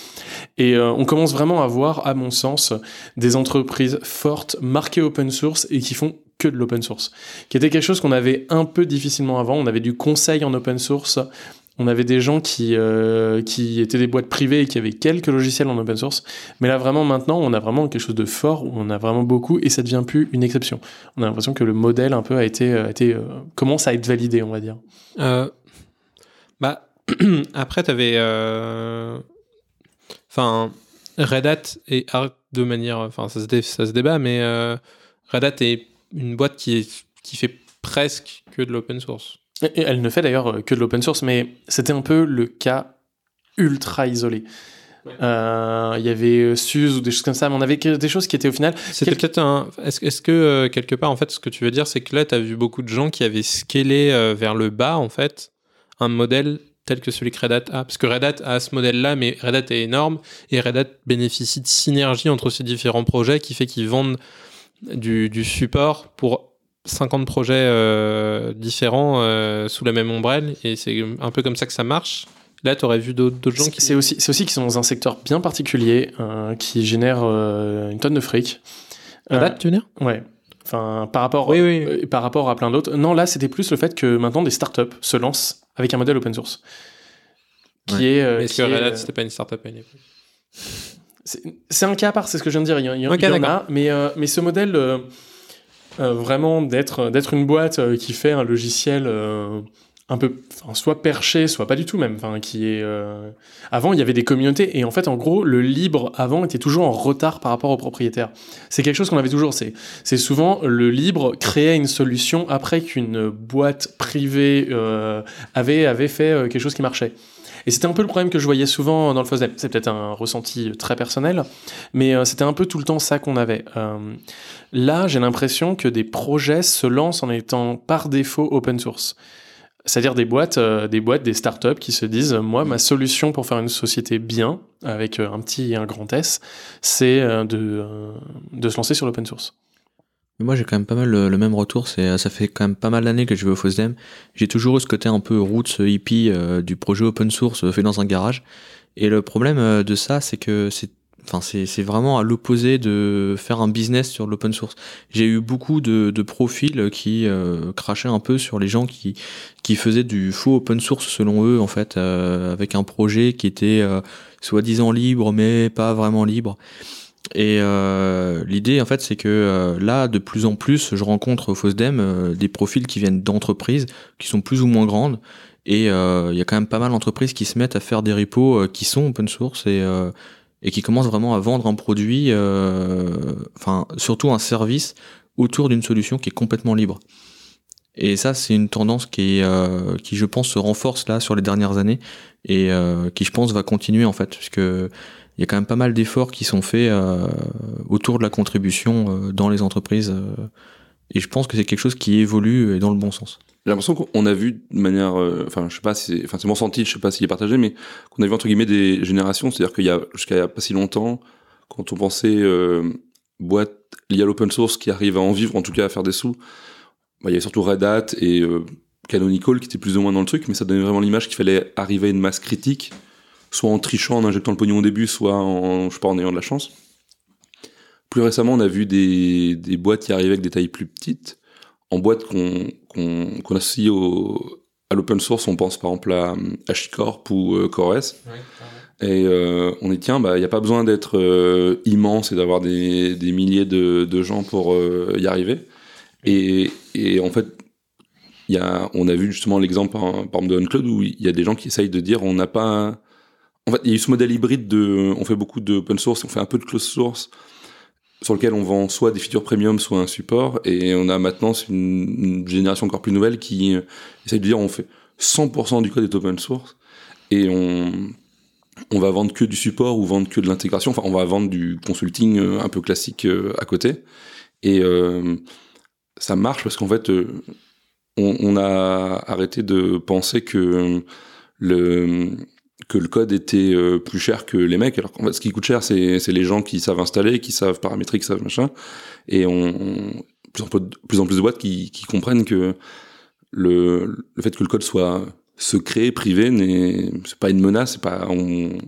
[SPEAKER 2] Et on commence vraiment à voir à mon sens des entreprises fortes marquées open source et qui font que de l'open source, qui était quelque chose qu'on avait un peu difficilement avant. On avait du conseil en open source. On avait des gens qui, euh, qui étaient des boîtes privées et qui avaient quelques logiciels en open source. Mais là, vraiment, maintenant, on a vraiment quelque chose de fort, où on a vraiment beaucoup, et ça devient plus une exception. On a l'impression que le modèle, un peu, a été, a été euh, commence à être validé, on va dire.
[SPEAKER 5] Euh, bah, après, tu avais. Enfin, Red Hat et Arc de manière. Enfin, ça, ça se débat, mais Red Hat est une boîte qui, est, qui fait presque que de l'open source.
[SPEAKER 2] Et elle ne fait d'ailleurs euh, que de l'open source, mais c'était un peu le cas ultra isolé. Euh, Il y avait euh, Suze ou des choses comme ça, mais on avait des choses qui étaient au final.
[SPEAKER 5] C'était
[SPEAKER 2] Quel-
[SPEAKER 5] peut-être un. Est-ce que euh, quelque part, en fait, ce que tu veux dire, c'est que là, tu as vu beaucoup de gens qui avaient scalé euh, vers le bas, en fait, un modèle tel que celui que Red Hat a. Parce que Red Hat a ce modèle-là, mais Red Hat est énorme et Red Hat bénéficie de synergie entre ces différents projets qui fait qu'ils vendent du, du support pour 50 projets euh, différents euh, sous la même ombrelle et c'est un peu comme ça que ça marche. Là, tu aurais vu d'autres d'autres gens qui.
[SPEAKER 2] C'est aussi, c'est aussi qu'ils sont dans un secteur bien particulier euh, qui génère euh, une tonne de fric.
[SPEAKER 5] Red
[SPEAKER 2] Euh,
[SPEAKER 5] Hat, tu veux dire?
[SPEAKER 2] Ouais. Enfin, par rapport,
[SPEAKER 5] Oui, oui.
[SPEAKER 2] euh, par rapport à plein d'autres. Non, là, c'était plus le fait que maintenant des startups se lancent avec un modèle open source. Qui
[SPEAKER 4] Ouais.
[SPEAKER 2] est. euh,
[SPEAKER 5] Mais Est-ce que
[SPEAKER 2] est,
[SPEAKER 5] Red Hat,
[SPEAKER 2] euh,
[SPEAKER 5] c'était pas une startup à une époque?
[SPEAKER 2] C'est un cas à part, c'est ce que je viens de dire. Il y, en- a, mais, euh, mais ce modèle, vraiment d'être d'être une boîte euh, qui fait un logiciel euh, un peu, enfin, soit perché, soit pas du tout même. Enfin, qui est. euh, Avant, il y avait des communautés et en fait, en gros, le libre avant était toujours en retard par rapport aux propriétaires. C'est quelque chose qu'on avait toujours. C'est c'est souvent le libre créait une solution après qu'une boîte privée euh, avait avait fait euh, quelque chose qui marchait. Et c'était un peu le problème que je voyais souvent dans le FOSDEM. C'est peut-être un ressenti très personnel, mais euh, c'était un peu tout le temps ça qu'on avait. Euh, là, j'ai l'impression que des projets se lancent en étant par défaut open source. C'est-à-dire des boîtes, euh, des boîtes, des startups qui se disent, moi, ma solution pour faire une société bien, avec un petit et un grand S, c'est de, de se lancer sur l'open source.
[SPEAKER 4] Moi, j'ai quand même pas mal le, le même retour. C'est, euh, ça fait quand même pas mal d'années que je vais au FOSDEM. J'ai toujours eu ce côté un peu roots hippie euh, du projet open source euh, fait dans un garage. Et le problème euh, de ça, c'est que c'est, enfin, c'est, vraiment à l'opposé de faire un business sur l'open source. J'ai eu beaucoup de, de profils qui euh, crachaient un peu sur les gens qui, qui faisaient du faux open source selon eux, en fait, euh, avec un projet qui était euh, soi-disant libre, mais pas vraiment libre. Et euh, l'idée, en fait, c'est que euh, là, de plus en plus, je rencontre au FOSDEM euh, des profils qui viennent d'entreprises qui sont plus ou moins grandes. Et euh, il y a quand même pas mal d'entreprises qui se mettent à faire des repos euh, qui sont open source. Et, euh, et qui commencent vraiment à vendre un produit, enfin surtout un service autour d'une solution qui est complètement libre. Et ça, c'est une tendance qui, euh, qui, je pense, se renforce là sur les dernières années et euh, qui, je pense, va continuer en fait, puisque il y a quand même pas mal d'efforts qui sont faits euh, autour de la contribution euh, dans les entreprises. euh, et je pense que c'est quelque chose qui évolue et dans le bon sens.
[SPEAKER 3] J'ai l'impression qu'on a vu de manière, enfin, je sais pas si, enfin, c'est mon senti, je sais pas s'il est partagé, mais qu'on a vu entre guillemets des générations, c'est-à-dire qu'il y a jusqu'à pas si longtemps, quand on pensait boîte liée à l'open source qui arrive à en vivre, en tout cas à faire des sous, bah, il y avait surtout Red Hat et Canonical qui étaient plus ou moins dans le truc, mais ça donnait vraiment l'image qu'il fallait arriver à une masse critique, soit en trichant, en injectant le pognon au début, soit en, je sais pas, en ayant de la chance. Plus récemment, on a vu des, des boîtes qui arrivaient avec des tailles plus petites, en boîte qu'on qu'on qu'on associe au, à l'open source, on pense par exemple à HashiCorp ou euh, CoreOS. Et euh, on est tiens, bah il n'y a pas besoin d'être euh, immense et d'avoir des, des milliers de, de gens pour euh, y arriver. Et, et en fait, y a, on a vu justement l'exemple par, par exemple de OnCloud où il y a des gens qui essayent de dire on n'a pas. En fait, il y a eu ce modèle hybride de, on fait beaucoup d'open source, on fait un peu de closed source sur lequel on vend soit des features premium, soit un support. Et on a maintenant une, génération encore plus nouvelle qui euh, essaye de dire on fait 100% du code est open source et on on va vendre que du support ou vendre que de l'intégration. Enfin, on va vendre du consulting euh, un peu classique euh, à côté. Et euh, ça marche parce qu'en fait, on, on a arrêté de penser que le que le code était euh, plus cher que les mecs. Alors ce qui coûte cher, c'est les gens qui savent installer, qui savent paramétrer, qui savent machin. Et on, plus en plus, de boîtes qui, comprennent que le, fait que le code soit secret, privé, n'est c'est pas une menace, c'est pas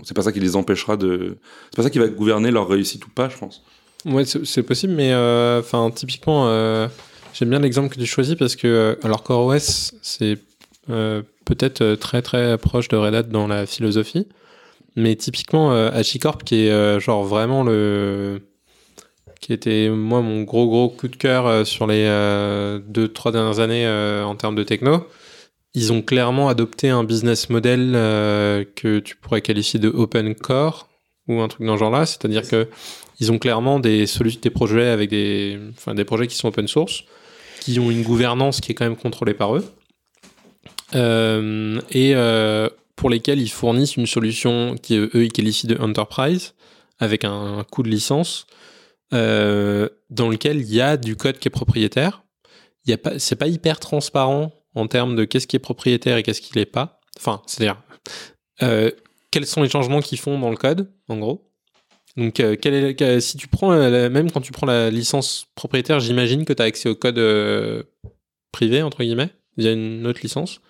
[SPEAKER 3] c'est pas ça qui les empêchera de, c'est pas ça qui va gouverner leur réussite ou pas, je pense.
[SPEAKER 5] Ouais, c'est possible, mais euh, enfin typiquement, euh, j'aime bien l'exemple que tu choisis parce que alors CoreOS, c'est peut-être euh, très très proche de Red Hat dans la philosophie, mais typiquement euh, HashiCorp qui est euh, genre vraiment le qui était moi mon gros gros coup de cœur euh, sur les euh, deux trois dernières années euh, en termes de techno. Ils ont clairement adopté un business model euh, que tu pourrais qualifier de open core ou un truc dans ce genre-là, c'est-à-dire que ils ont clairement des des projets avec des, enfin, des projets qui sont open source, qui ont une gouvernance qui est quand même contrôlée par eux, euh, et euh, pour lesquels ils fournissent une solution qui eux ils qualifient de enterprise avec un, coût de licence euh, dans lequel il y a du code qui est propriétaire. Il y pas, c'est pas hyper transparent en termes de qu'est-ce qui est propriétaire et qu'est-ce qui l'est pas. Enfin, c'est-à-dire euh, quels sont les changements qu'ils font dans le code, en gros. Donc, euh, si tu prends, euh, même quand tu prends la licence propriétaire, j'imagine que tu as accès au code euh, privé, entre guillemets, via une autre licence.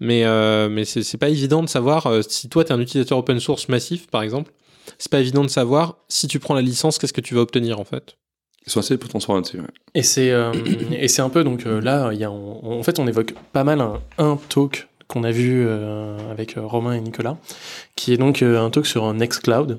[SPEAKER 5] Mais, euh, mais c'est c'est pas évident de savoir, euh, si toi, tu es un utilisateur open source massif, par exemple, c'est pas évident de savoir, si tu prends la licence, qu'est-ce que tu vas obtenir, en fait?
[SPEAKER 3] Ils sont assez transparents là-dessus. ouais.
[SPEAKER 2] Et c'est euh, et c'est un peu donc euh, là il y a en, en fait on évoque pas mal un, un talk qu'on a vu euh, avec Romain et Nicolas qui est donc euh, un talk sur Nextcloud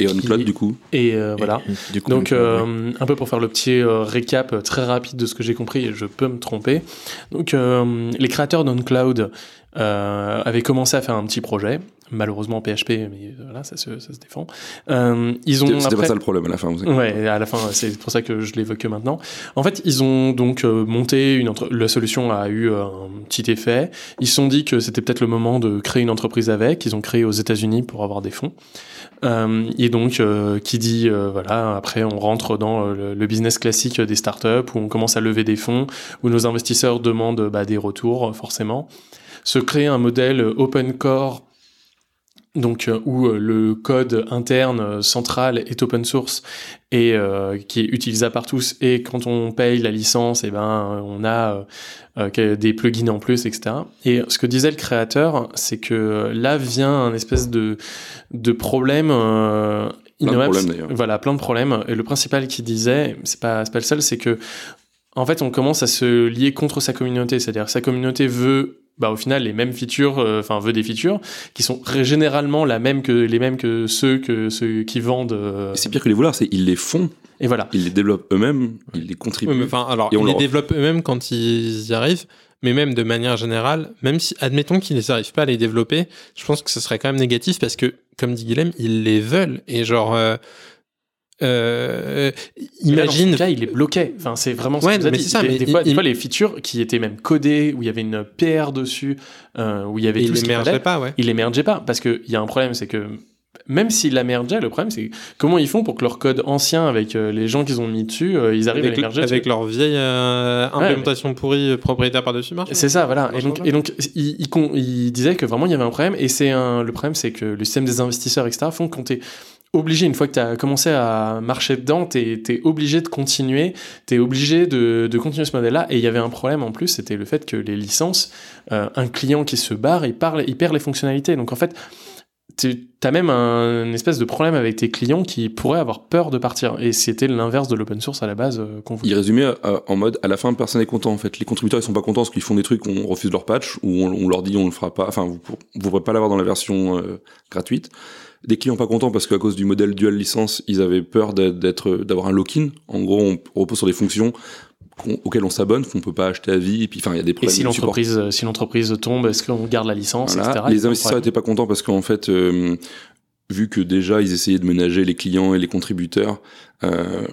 [SPEAKER 3] Et OnCloud, du coup.
[SPEAKER 2] et euh, voilà
[SPEAKER 4] Du coup,
[SPEAKER 2] donc
[SPEAKER 4] ouais.
[SPEAKER 2] euh, un peu pour faire le petit euh, récap très rapide de ce que j'ai compris et je peux me tromper donc euh, les créateurs d'OnCloud euh, avaient commencé à faire un petit projet malheureusement en PHP mais voilà ça se, ça se défend Euh, ils ont
[SPEAKER 3] C'était pas ça le problème à la fin. Vous
[SPEAKER 2] Ouais, à la fin, c'est pour ça que je l'évoque que maintenant. En fait, ils ont donc monté une entre... la solution a eu un petit effet. Ils se sont dit que c'était peut-être le moment de créer une entreprise avec. Ils ont créé aux États-Unis pour avoir des fonds. Euh, et donc, euh, qui dit euh, voilà, après on rentre dans le, le business classique des startups où on commence à lever des fonds, où nos investisseurs demandent bah, des retours forcément. Se créer un modèle open core donc euh, où euh, le code interne euh, central est open source et euh, qui est utilisable par tous. Et quand on paye la licence et ben euh, on a des plugins en plus etc et ce que disait le créateur c'est que là vient un espèce de de problème
[SPEAKER 3] Plein de problèmes,
[SPEAKER 2] voilà plein de problèmes. Et le principal qui disait c'est pas c'est pas le seul c'est que en fait on commence à se lier contre sa communauté. C'est-à-dire sa communauté veut bah, au final les mêmes features euh, enfin veut des features qui sont généralement la même que les mêmes que ceux que ceux qui vendent euh,
[SPEAKER 3] c'est pire que les vouloirs, c'est ils les font,
[SPEAKER 2] et voilà
[SPEAKER 3] ils les développent eux-mêmes, ils les contribuent.
[SPEAKER 5] Oui, mais enfin, alors,
[SPEAKER 3] Et on
[SPEAKER 5] ils les
[SPEAKER 3] leur-
[SPEAKER 5] développent eux-mêmes quand ils y arrivent, mais même de manière générale, même si, admettons qu'ils n'arrivent pas à les développer, je pense que ce serait quand même négatif parce que, comme dit Guilhem, ils les veulent. Et genre, euh, imagine.
[SPEAKER 2] Là, dans ce cas, il est bloqué. Enfin, c'est vraiment ce
[SPEAKER 5] Ouais,
[SPEAKER 2] que vous dit.
[SPEAKER 5] ça,
[SPEAKER 2] des,
[SPEAKER 5] mais
[SPEAKER 2] des fois,
[SPEAKER 5] il-
[SPEAKER 2] des fois, les features qui étaient même codées, où il y avait une PR dessus, euh, où il y avait
[SPEAKER 5] ils
[SPEAKER 2] tout ce
[SPEAKER 5] les
[SPEAKER 2] qu'il fallait,
[SPEAKER 5] mergeaient pas, ouais.
[SPEAKER 2] il les mergeait pas. Parce qu'il y a un problème, c'est que même s'il la mergeait, le problème, c'est comment ils font pour que leur code ancien avec euh, les gens qu'ils ont mis dessus, euh, ils arrivent
[SPEAKER 5] Avec,
[SPEAKER 2] à les merger.
[SPEAKER 5] avec leur vieille euh, implémentation pourrie euh, propriétaire par-dessus marche.
[SPEAKER 2] C'est ça, voilà. Et donc, et donc il, il il disait que vraiment il y avait un problème. Et c'est le problème, c'est que le système des investisseurs, etc., font t'es obligé, une fois que tu as commencé à marcher dedans, t'es es obligé de continuer, t'es obligé de, de continuer ce modèle-là. Et il y avait un problème en plus, c'était le fait que les licences, euh, un client qui se barre, il, il perd les fonctionnalités. Donc en fait, tu as même un espèce de problème avec tes clients qui pourraient avoir peur de partir. Et c'était l'inverse de l'open source à la base euh, qu'on voulait.
[SPEAKER 3] Il résumait euh, en mode à la fin personne n'est content en fait. Les contributeurs ils sont pas contents parce qu'ils font des trucs on refuse leur patch ou on, leur dit on le fera pas. Enfin vous vous pourrez pas l'avoir dans la version gratuite. Des clients pas contents parce qu'à cause du modèle dual licence ils avaient peur d'être- d'avoir un lock-in. En gros on repose sur des fonctions auxquelles on s'abonne qu'on peut pas acheter à vie et puis enfin il y a des
[SPEAKER 2] Et
[SPEAKER 3] problèmes
[SPEAKER 2] si
[SPEAKER 3] de support.
[SPEAKER 2] l'entreprise si l'entreprise tombe, est-ce qu'on garde la licence,
[SPEAKER 3] Voilà.
[SPEAKER 2] etc.
[SPEAKER 3] Les investisseurs
[SPEAKER 2] problèmes.
[SPEAKER 3] étaient pas contents parce qu'en fait, euh, vu que déjà ils essayaient de ménager les clients et les contributeurs, euh,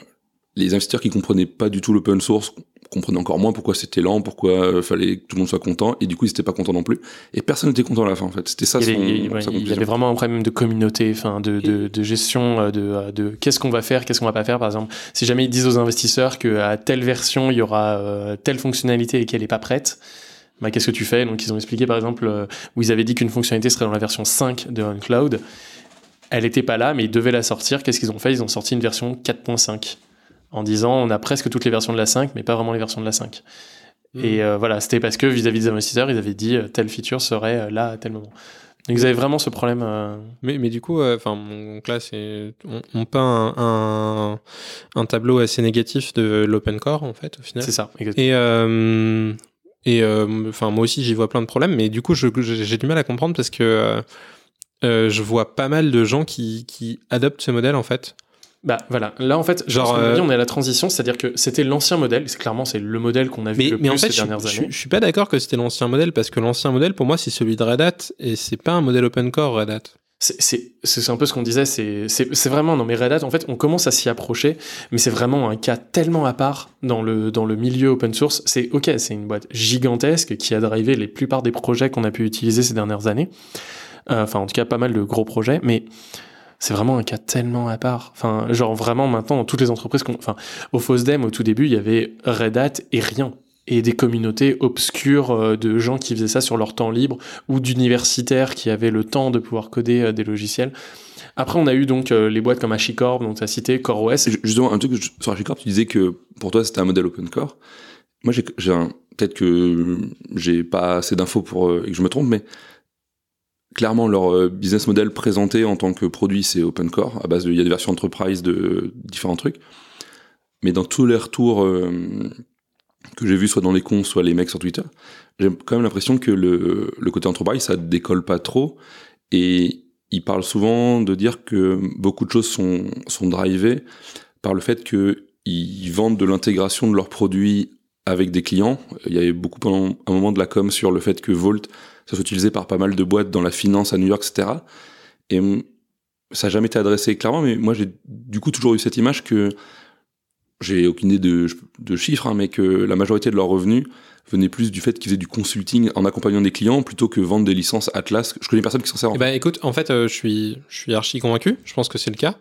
[SPEAKER 3] les investisseurs qui comprenaient pas du tout l'open source comprenaient encore moins pourquoi c'était lent, pourquoi euh, fallait que tout le monde soit content, et du coup ils étaient pas contents non plus. Et personne n'était content à la fin en fait. C'était ça
[SPEAKER 2] il y,
[SPEAKER 3] son,
[SPEAKER 2] avait, il y- ouais,
[SPEAKER 3] sa
[SPEAKER 2] il y
[SPEAKER 3] conclusion.
[SPEAKER 2] avait vraiment un problème de communauté, enfin de, de, de gestion euh, de, euh, de qu'est-ce qu'on va faire, qu'est-ce qu'on va pas faire. Par exemple, si jamais ils disent aux investisseurs que à telle version il y aura euh, telle fonctionnalité et qu'elle est pas prête, bah, qu'est-ce que tu fais? Donc ils ont expliqué par exemple euh, où ils avaient dit qu'une fonctionnalité serait dans la version 5 de OnCloud. Elle était pas là, mais ils devaient la sortir. Qu'est-ce qu'ils ont fait? Ils ont sorti une version 4.5 en disant on a presque toutes les versions de la 5, mais pas vraiment les versions de la 5. Et euh, voilà, c'était parce que vis-à-vis des investisseurs, ils avaient dit euh, telle feature serait euh, là à tel moment. Donc ils avaient vraiment ce problème.
[SPEAKER 5] Mais, mais du coup, enfin, c'est- on, on peint un, un, un tableau assez négatif de l'open core, en fait, au final.
[SPEAKER 2] c'est ça. exactement.
[SPEAKER 5] Et, et enfin, moi aussi, j'y vois plein de problèmes, mais du coup, j'ai du mal à comprendre parce que je vois pas mal de gens qui, qui adoptent ce modèle, en fait.
[SPEAKER 2] Bah voilà, là en fait,
[SPEAKER 5] Genre,
[SPEAKER 2] mon avis,
[SPEAKER 5] euh,
[SPEAKER 2] on est à la transition, c'est-à-dire que c'était l'ancien modèle, c'est clairement c'est le modèle qu'on a vu
[SPEAKER 5] Mais,
[SPEAKER 2] le
[SPEAKER 5] mais
[SPEAKER 2] plus
[SPEAKER 5] en fait,
[SPEAKER 2] ces
[SPEAKER 5] je,
[SPEAKER 2] dernières
[SPEAKER 5] je-
[SPEAKER 2] années.
[SPEAKER 5] je suis pas d'accord que c'était l'ancien modèle parce que l'ancien modèle, pour moi, c'est celui de Red Hat et c'est pas un modèle open core Red Hat.
[SPEAKER 2] C'est- un peu ce qu'on disait, c'est vraiment, non mais Red Hat, en fait, on commence à s'y approcher, mais c'est vraiment un cas tellement à part dans le, dans le milieu open source. C'est ok, c'est une boîte gigantesque qui a drivé les plupart des projets qu'on a pu utiliser ces dernières années. Euh, Enfin, en tout cas, pas mal de gros projets, mais c'est vraiment un cas tellement à part. Enfin, genre vraiment maintenant, dans toutes les entreprises, enfin, au FOSDEM, au tout début, il y avait Red Hat et rien. Et des communautés obscures euh, de gens qui faisaient ça sur leur temps libre ou d'universitaires qui avaient le temps de pouvoir coder euh, des logiciels. Après, on a eu donc euh, les boîtes comme HashiCorp, dont tu as cité, CoreOS.
[SPEAKER 3] Justement, un truc sur HashiCorp, tu disais que pour toi c'était un modèle open core. Moi, j'ai un peut-être que j'ai pas assez d'infos pour et que je me trompe, mais clairement leur euh, business model présenté en tant que produit c'est open core à base de il y a des versions enterprise de différents trucs. Mais dans tous les retours euh, que j'ai vus, soit dans les cons, soit les mecs sur Twitter, j'ai quand même l'impression que le, côté enterprise ça décolle pas trop et ils parlent souvent de dire que beaucoup de choses sont, sont drivées par le fait qu'ils vendent de l'intégration de leurs produits avec des clients. Il y avait beaucoup pendant un moment de la com sur le fait que Vault, ça soit utilisé par pas mal de boîtes dans la finance à New York, etc. Et ça n'a jamais été adressé clairement, mais moi j'ai du coup toujours eu cette image que j'ai aucune idée de, chiffres, hein, mais que la majorité de leurs revenus venait plus du fait qu'ils faisaient du consulting en accompagnant des clients plutôt que vendre des licences Atlas. Je connais personne qui s'en sert. en
[SPEAKER 5] ben, écoute, en fait, euh, je suis, archi convaincu. Je pense que c'est le cas.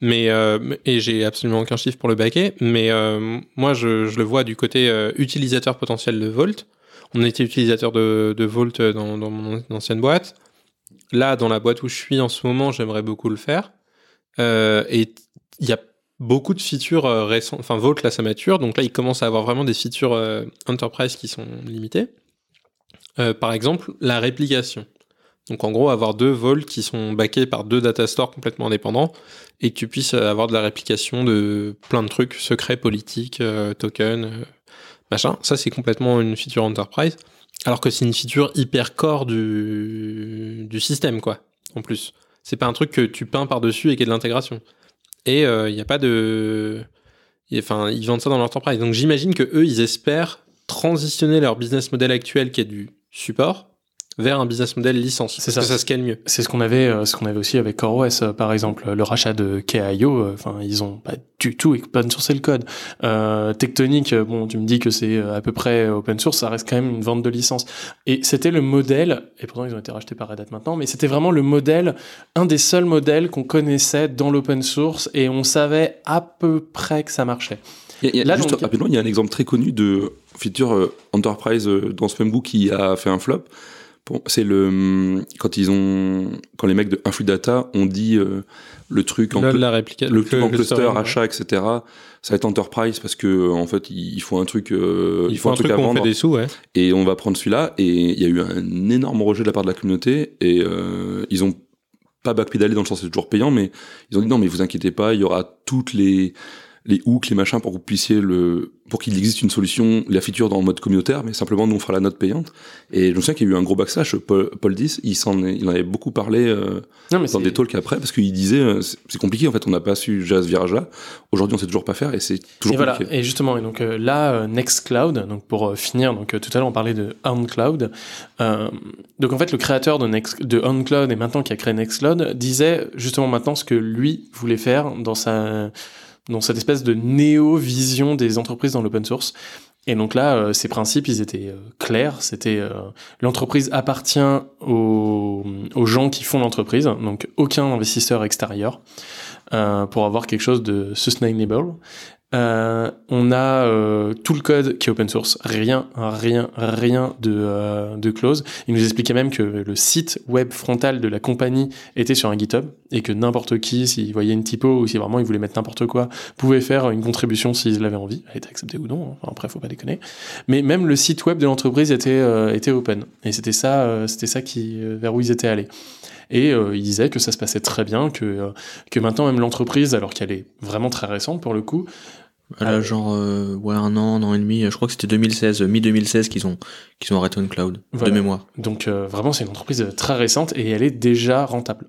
[SPEAKER 5] Mais, euh, et j'ai absolument aucun chiffre pour le baquer. Mais euh, moi, je, je le vois du côté utilisateur potentiel de Volt. On était utilisateur de, de Volt dans, mon ancienne boîte. Là, dans la boîte où je suis en ce moment, j'aimerais beaucoup le faire. Euh, et il y a beaucoup de features euh, récentes. Enfin, Vault, là, ça mature. Donc là, il commence à avoir vraiment des features euh, enterprise qui sont limitées. Par exemple, la réplication. Donc en gros, avoir deux vols qui sont backés par deux data stores complètement indépendants et que tu puisses avoir de la réplication de plein de trucs secrets, politiques, euh, tokens, machin. Ça, c'est complètement une feature enterprise. Alors que c'est une feature hyper core du, du système, quoi, en plus. C'est pas un truc que tu peins par-dessus et qui est de l'intégration. Et il n'y a pas de... Enfin, ils vendent ça dans leur. Donc j'imagine que eux, ils espèrent transitionner leur business model actuel qui est du support vers un business model licence.
[SPEAKER 2] C'est ça.
[SPEAKER 5] que ça se calme mieux.
[SPEAKER 2] C'est ce qu'on avait, euh, ce qu'on avait aussi avec CoreOS, euh, par exemple, le rachat de KIO. euh, Enfin, ils ont pas du tout open sourcé le code. Euh, Tectonic, bon, tu me dis que c'est à peu près open source, ça reste quand même une vente de licence. Et c'était le modèle, et pourtant ils ont été rachetés par Red Hat maintenant, mais c'était vraiment le modèle, un des seuls modèles qu'on connaissait dans l'open source, et on savait à peu près que ça marchait.
[SPEAKER 3] Il y a- il y a
[SPEAKER 2] Là,
[SPEAKER 3] juste
[SPEAKER 2] donc-
[SPEAKER 3] rapidement, il y a un exemple très connu de feature euh, Enterprise euh, dans ce même book qui a fait un flop. Bon, c'est le hum, quand ils ont quand les mecs de Influx Data ont dit euh, le truc en
[SPEAKER 5] Là, la
[SPEAKER 3] le truc en cluster,
[SPEAKER 5] ouais.
[SPEAKER 3] achat, etc. Ça va être Enterprise parce que en fait il faut un truc, euh,
[SPEAKER 5] Il faut un truc
[SPEAKER 3] à
[SPEAKER 5] fait
[SPEAKER 3] vendre
[SPEAKER 5] des sous, ouais.
[SPEAKER 3] et on va prendre celui-là. Et il y a eu un énorme rejet de la part de la communauté et euh, ils ont pas backpedalé dans le sens c'est toujours payant, mais ils ont dit non mais vous inquiétez pas, il y aura toutes les les hooks, les machins pour que vous puissiez le pour qu'il existe une solution, la feature dans le mode communautaire, mais simplement nous on fera la note payante. Et je me souviens qu'il y a eu un gros backslash. Paul, Paul 10, il s'en est- il en avait beaucoup parlé euh,
[SPEAKER 2] Non, mais
[SPEAKER 3] dans des talks après parce qu'il disait euh, c'est compliqué en fait, on n'a pas su gérer ce virage-là. Aujourd'hui on sait toujours pas faire et c'est toujours
[SPEAKER 2] Et voilà,
[SPEAKER 3] compliqué.
[SPEAKER 2] et justement, et donc euh, là, euh, Nextcloud, donc pour euh, finir, donc euh, tout à l'heure on parlait de OnCloud. Euh, donc en fait, le créateur de, Next, de OnCloud et maintenant qui a créé Nextcloud disait justement maintenant ce que lui voulait faire dans sa dans cette espèce de néo-vision des entreprises dans l'open source. Et donc là, euh, ces principes, ils étaient euh, clairs. C'était euh, l'entreprise appartient aux, gens qui font l'entreprise, donc aucun investisseur extérieur, pour avoir quelque chose de sustainable. Euh, on a euh, tout le code qui est open source, rien, rien, rien de, euh, de close. Il nous expliquait même que le site web frontal de la compagnie était sur un GitHub et que n'importe qui, s'il voyait une typo ou si vraiment il voulait mettre n'importe quoi, pouvait faire une contribution s'il avait envie. Elle était acceptée ou non, hein. enfin, après faut pas déconner. Mais même le site web de l'entreprise était, était open. Et c'était ça, c'était ça qui, vers où ils étaient allés. Et euh, il disait que ça se passait très bien, que, que maintenant même l'entreprise, alors qu'elle est vraiment très récente pour le coup,
[SPEAKER 4] Là,
[SPEAKER 2] Ah,
[SPEAKER 4] genre, euh, ouais, un an, un an et demi, euh, je crois que c'était 2016, euh, mi-2016 qu'ils ont, qu'ils ont arrêté OnCloud,
[SPEAKER 2] Voilà.
[SPEAKER 4] de mémoire.
[SPEAKER 2] Donc euh, vraiment, c'est une entreprise très récente et elle est déjà rentable.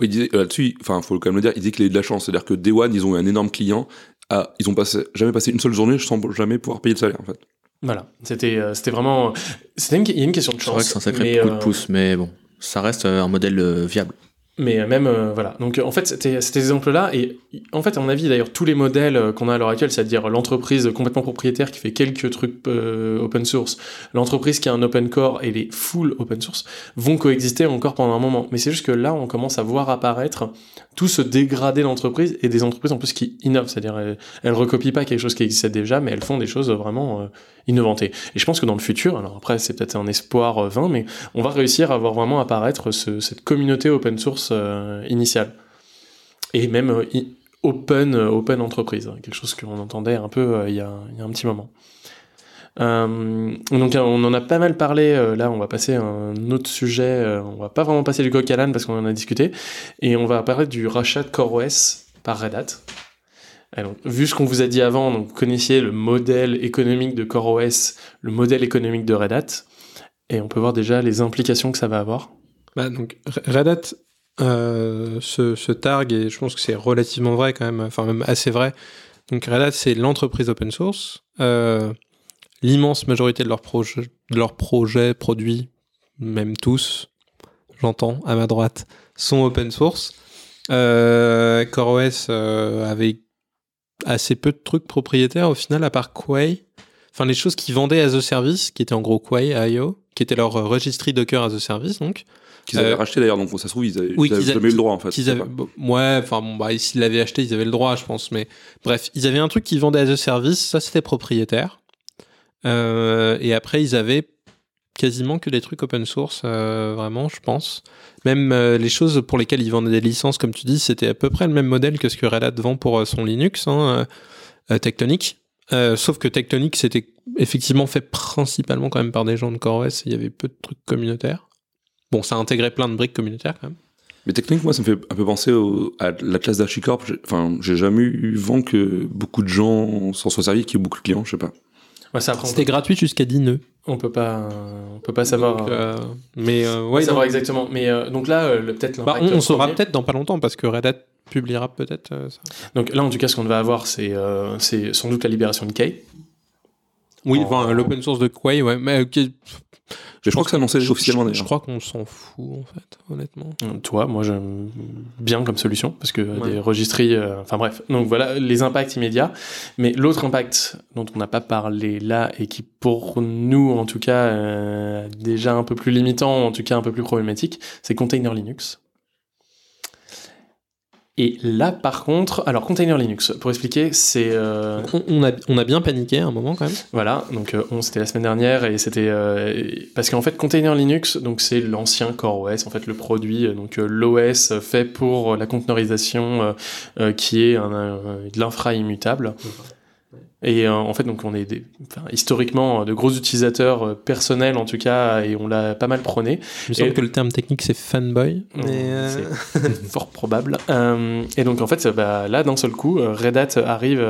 [SPEAKER 3] Oui, il disait, euh, là-dessus, enfin, faut quand même le dire, il disait qu'il a eu de la chance. C'est-à-dire que Day One, ils ont eu un énorme client. Ah, ils ont passé, jamais passé une seule journée sans jamais pouvoir payer le salaire, en fait.
[SPEAKER 2] Voilà, c'était euh, c'était vraiment, c'était une, il y a une question de
[SPEAKER 4] C'est
[SPEAKER 2] chance.
[SPEAKER 4] vrai que c'est un sacré
[SPEAKER 2] mais,
[SPEAKER 4] coup
[SPEAKER 2] euh,
[SPEAKER 4] de pouce, mais bon, ça reste euh, un modèle euh, viable.
[SPEAKER 2] Mais euh, même euh, voilà. Donc euh, en fait, c'était cet exemple-là et en fait, à mon avis, d'ailleurs, tous les modèles qu'on a à l'heure actuelle, c'est-à-dire l'entreprise complètement propriétaire qui fait quelques trucs open source, l'entreprise qui a un open core et les full open source, vont coexister encore pendant un moment. Mais c'est juste que là, on commence à voir apparaître tout ce dégradé d'entreprise et des entreprises en plus qui innovent, c'est-à-dire elles, elles recopient pas quelque chose qui existait déjà, mais elles font des choses vraiment innovantes. Et je pense que dans le futur, alors après c'est peut-être un espoir vain, mais on va réussir à voir vraiment apparaître ce- cette communauté open source euh, initiale. Et même euh, open, euh, open entreprise, hein, quelque chose qu'on entendait un peu il y, a, y a un petit moment. Donc on en a pas mal parlé, là on va passer à un autre sujet, on va pas vraiment passer du coq à l'âne parce qu'on en a discuté, et on va parler du rachat de CoreOS par Red Hat. Vu ce qu'on vous a dit avant, donc vous connaissiez le modèle économique de CoreOS, le modèle économique de Red Hat, et on peut voir déjà les implications que ça va avoir.
[SPEAKER 5] Bah, donc, Red Hat euh, se targue, et je pense que c'est relativement vrai quand même, enfin même assez vrai. Donc Red c'est l'entreprise open source. Euh, L'immense majorité de leurs projets, produits, même tous, j'entends à ma droite, sont open source. Euh, CoreOS avait assez peu de trucs propriétaires au final, à part Quay. Enfin, les choses qu'ils vendaient as a service, qui étaient en gros Quay, IO, qui était leur registry Docker as a service, donc.
[SPEAKER 3] Qu'ils avaient
[SPEAKER 5] Euh,
[SPEAKER 3] racheté d'ailleurs, donc ça se trouve, ils avaient,
[SPEAKER 5] oui,
[SPEAKER 3] ils avaient
[SPEAKER 5] qu'ils a-
[SPEAKER 3] jamais eu le droit, en fait.
[SPEAKER 5] avaient, bon, ouais, enfin bon, bah, s'ils l'avaient acheté, ils avaient le droit, je pense. Mais bref, ils avaient un truc qu'ils vendaient as a service, ça c'était propriétaire. Euh, et après, ils avaient quasiment que des trucs open source, euh, vraiment, je pense. Même euh, les choses pour lesquelles ils vendaient des licences, comme tu dis, c'était à peu près le même modèle que ce que Red Hat vend pour euh, son Linux, hein, Tectonic. Sauf que Tectonic, c'était effectivement fait principalement quand même par des gens de CoreOS, il y avait peu de trucs communautaires. Bon, ça intégrait plein de briques communautaires quand même.
[SPEAKER 3] Mais techniquement, moi, ça me fait un peu penser au- à la classe d'Archicorp. Enfin, j'ai jamais eu vent que beaucoup de gens s'en soient servis, qu'il y ait beaucoup de clients, je sais pas.
[SPEAKER 2] Ouais,
[SPEAKER 5] C'était gratuit jusqu'à 10 nœuds.
[SPEAKER 2] on peut pas, on peut pas savoir.
[SPEAKER 5] Donc,
[SPEAKER 2] euh,
[SPEAKER 5] euh, mais euh,
[SPEAKER 2] pas
[SPEAKER 5] ouais,
[SPEAKER 2] savoir
[SPEAKER 5] non.
[SPEAKER 2] exactement. Mais euh, donc là, euh, peut-être
[SPEAKER 5] Bah, on, on saura peut-être dans pas longtemps parce que Red Hat publiera peut-être euh, ça.
[SPEAKER 2] Donc là, en tout cas, ce qu'on va avoir, c'est euh, c'est sans doute la libération de Kay.
[SPEAKER 5] Oui,
[SPEAKER 2] En-
[SPEAKER 5] enfin, l'open source de Quay, ouais. Mais,
[SPEAKER 3] Je, crois que c'est annoncé
[SPEAKER 5] je-
[SPEAKER 3] officiellement
[SPEAKER 5] Je,
[SPEAKER 3] d'ailleurs.
[SPEAKER 5] je crois qu'on s'en fout, en fait, honnêtement.
[SPEAKER 2] Toi, moi j'aime bien comme solution parce que
[SPEAKER 5] Ouais.
[SPEAKER 2] des registries, euh, enfin bref. Donc voilà les impacts immédiats. Mais l'autre impact dont on n'a pas parlé là et qui pour nous en tout cas euh, déjà un peu plus limitant, en tout cas un peu plus problématique, c'est Container Linux. Et là par contre, alors Container Linux, pour expliquer, c'est euh,
[SPEAKER 5] On, on a, on a bien paniqué à un moment, quand même.
[SPEAKER 2] Voilà, donc euh, on c'était la semaine dernière et c'était euh, parce qu'en fait Container Linux donc c'est l'ancien CoreOS en fait le produit donc l'OS fait pour la conteneurisation qui est un, de l'infra immutable. Et euh, en fait donc on est des, enfin, historiquement euh, de gros utilisateurs euh, personnels en tout cas et on l'a pas mal prôné.
[SPEAKER 5] Il me semble
[SPEAKER 2] Et-
[SPEAKER 5] que le terme technique, c'est fanboy. Mais, euh,
[SPEAKER 2] C'est fort probable. Euh, et donc en fait, bah, là d'un seul coup, Red Hat arrive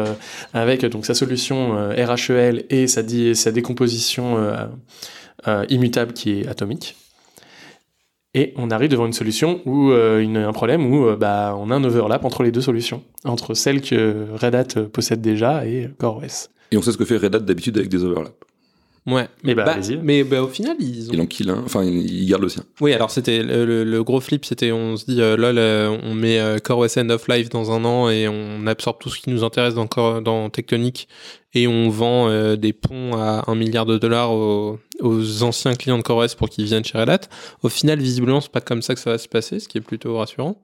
[SPEAKER 2] avec donc sa solution RHEL et sa, sa décomposition immutable qui est atomique. Et on arrive devant une solution où euh, un problème où euh, bah, on a un overlap entre les deux solutions, entre celle que Red Hat euh, possède déjà et CoreOS.
[SPEAKER 3] Et on sait ce que fait Red Hat d'habitude avec des overlaps.
[SPEAKER 5] Ouais.
[SPEAKER 2] Mais bah,
[SPEAKER 5] Bah, mais bah, au final, ils ont.
[SPEAKER 3] Il en kill un, enfin il il garde le sien.
[SPEAKER 5] Oui, alors c'était le, le- le gros flip, c'était on se dit euh, lol, euh, on met euh, CoreOS End of Life dans un an et on absorbe tout ce qui nous intéresse dans, Core- dans Tectonic et on vend euh, des ponts à un milliard de dollars aux, aux anciens clients de CoreOS pour qu'ils viennent chez Red Hat. Au final, visiblement, c'est pas comme ça que ça va se passer, ce qui est plutôt rassurant.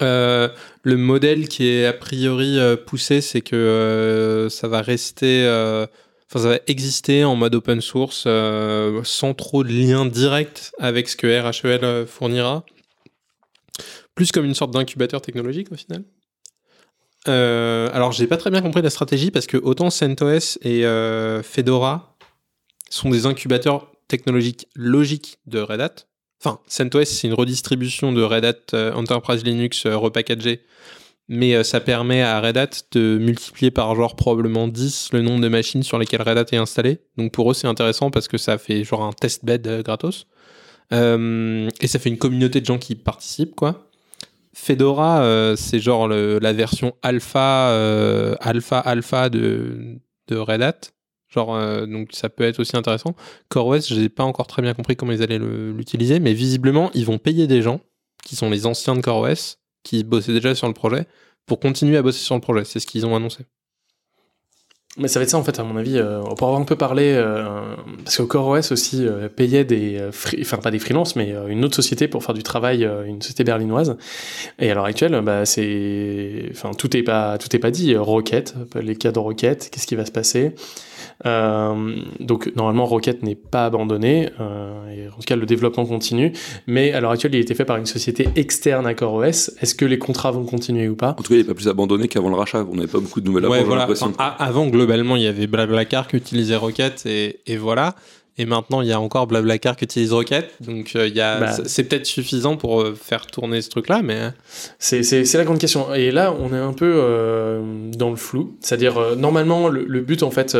[SPEAKER 5] Euh, le modèle qui est a priori euh, poussé, c'est que euh, ça va rester, euh, enfin ça va exister en mode open source euh, sans trop de lien direct avec ce que RHEL euh, fournira, plus comme une sorte d'incubateur technologique au final. Euh, alors j'ai pas très bien compris la stratégie parce que autant CentOS et euh, Fedora sont des incubateurs technologiques logiques de Red Hat. Enfin, CentOS, c'est une redistribution de Red Hat Enterprise Linux euh, repackagé, mais euh, ça permet à Red Hat de multiplier par genre probablement 10 le nombre de machines sur lesquelles Red Hat est installé. Donc pour eux, c'est intéressant parce que ça fait genre un test bed euh, gratos. Euh, et ça fait une communauté de gens qui participent, quoi. Fedora, c'est genre la version alpha, alpha, alpha de, Red Hat. Genre, donc ça peut être aussi intéressant. CoreOS, j'ai pas encore très bien compris comment ils allaient l'utiliser, mais visiblement, ils vont payer des gens qui sont les anciens de CoreOS, qui bossaient déjà sur le projet, pour continuer à bosser sur le projet. C'est ce qu'ils ont annoncé.
[SPEAKER 2] Mais ça va être ça en fait à mon avis. Euh, pour avoir un peu parlé, euh, parce que CoreOS aussi euh, payait des, euh, enfin pas des freelances, mais une autre société pour faire du travail, une société berlinoise. Et à l'heure actuelle, bah c'est, enfin tout est pas, tout est pas dit. Rocket, les cas de Rocket, qu'est-ce qui va se passer? Donc normalement Rocket n'est pas abandonné, euh, et en tout cas le développement continue. Mais à l'heure actuelle, il a été fait par une société externe à CoreOS. Est-ce que les contrats vont continuer ou pas?
[SPEAKER 3] En tout cas, il n'est pas plus abandonné qu'avant le rachat. On n'avait pas beaucoup de nouvelles
[SPEAKER 5] Ouais, voilà. Enfin, avant, globalement, il y avait Blablacar qui utilisait Rocket et, et voilà. Et maintenant, il y a encore Blablacar qui utilise Rocket. Donc, euh, il y a,
[SPEAKER 2] Bah.
[SPEAKER 5] c'est- peut-être suffisant pour euh, faire tourner ce truc-là, mais
[SPEAKER 2] C'est, c'est, la grande question. Et là, on est un peu euh, dans le flou. C'est-à-dire, normalement, le, le but, en fait,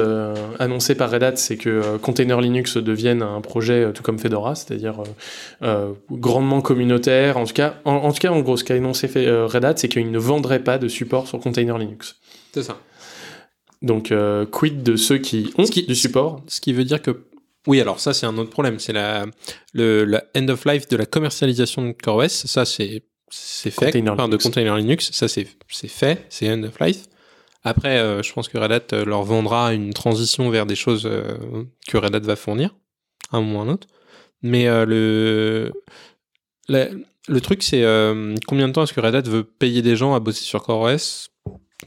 [SPEAKER 2] annoncé par Red Hat, c'est que Container Linux devienne un projet tout comme Fedora, c'est-à-dire grandement communautaire. En tout cas, en, en tout cas, en gros, ce qu'a annoncé Red Hat, c'est qu'il ne vendrait pas de support sur Container Linux.
[SPEAKER 5] c'est ça.
[SPEAKER 2] Donc, quid de ceux qui ont
[SPEAKER 5] Ce qui-
[SPEAKER 2] du support?
[SPEAKER 5] Ce qui veut dire que. Oui, alors ça, c'est un autre problème. C'est la, le, la end of life de la commercialisation de CoreOS. Ça, c'est, c'est fait.
[SPEAKER 2] Container
[SPEAKER 5] Enfin, de. Container Linux. Ça, c'est, c'est fait. C'est end of life. Après, euh, je pense que Red Hat euh, leur vendra une transition vers des choses euh, que Red Hat va fournir, à un moment ou à un autre. Mais euh, le, la- le truc, c'est combien de temps est-ce que Red Hat veut payer des gens à bosser sur CoreOS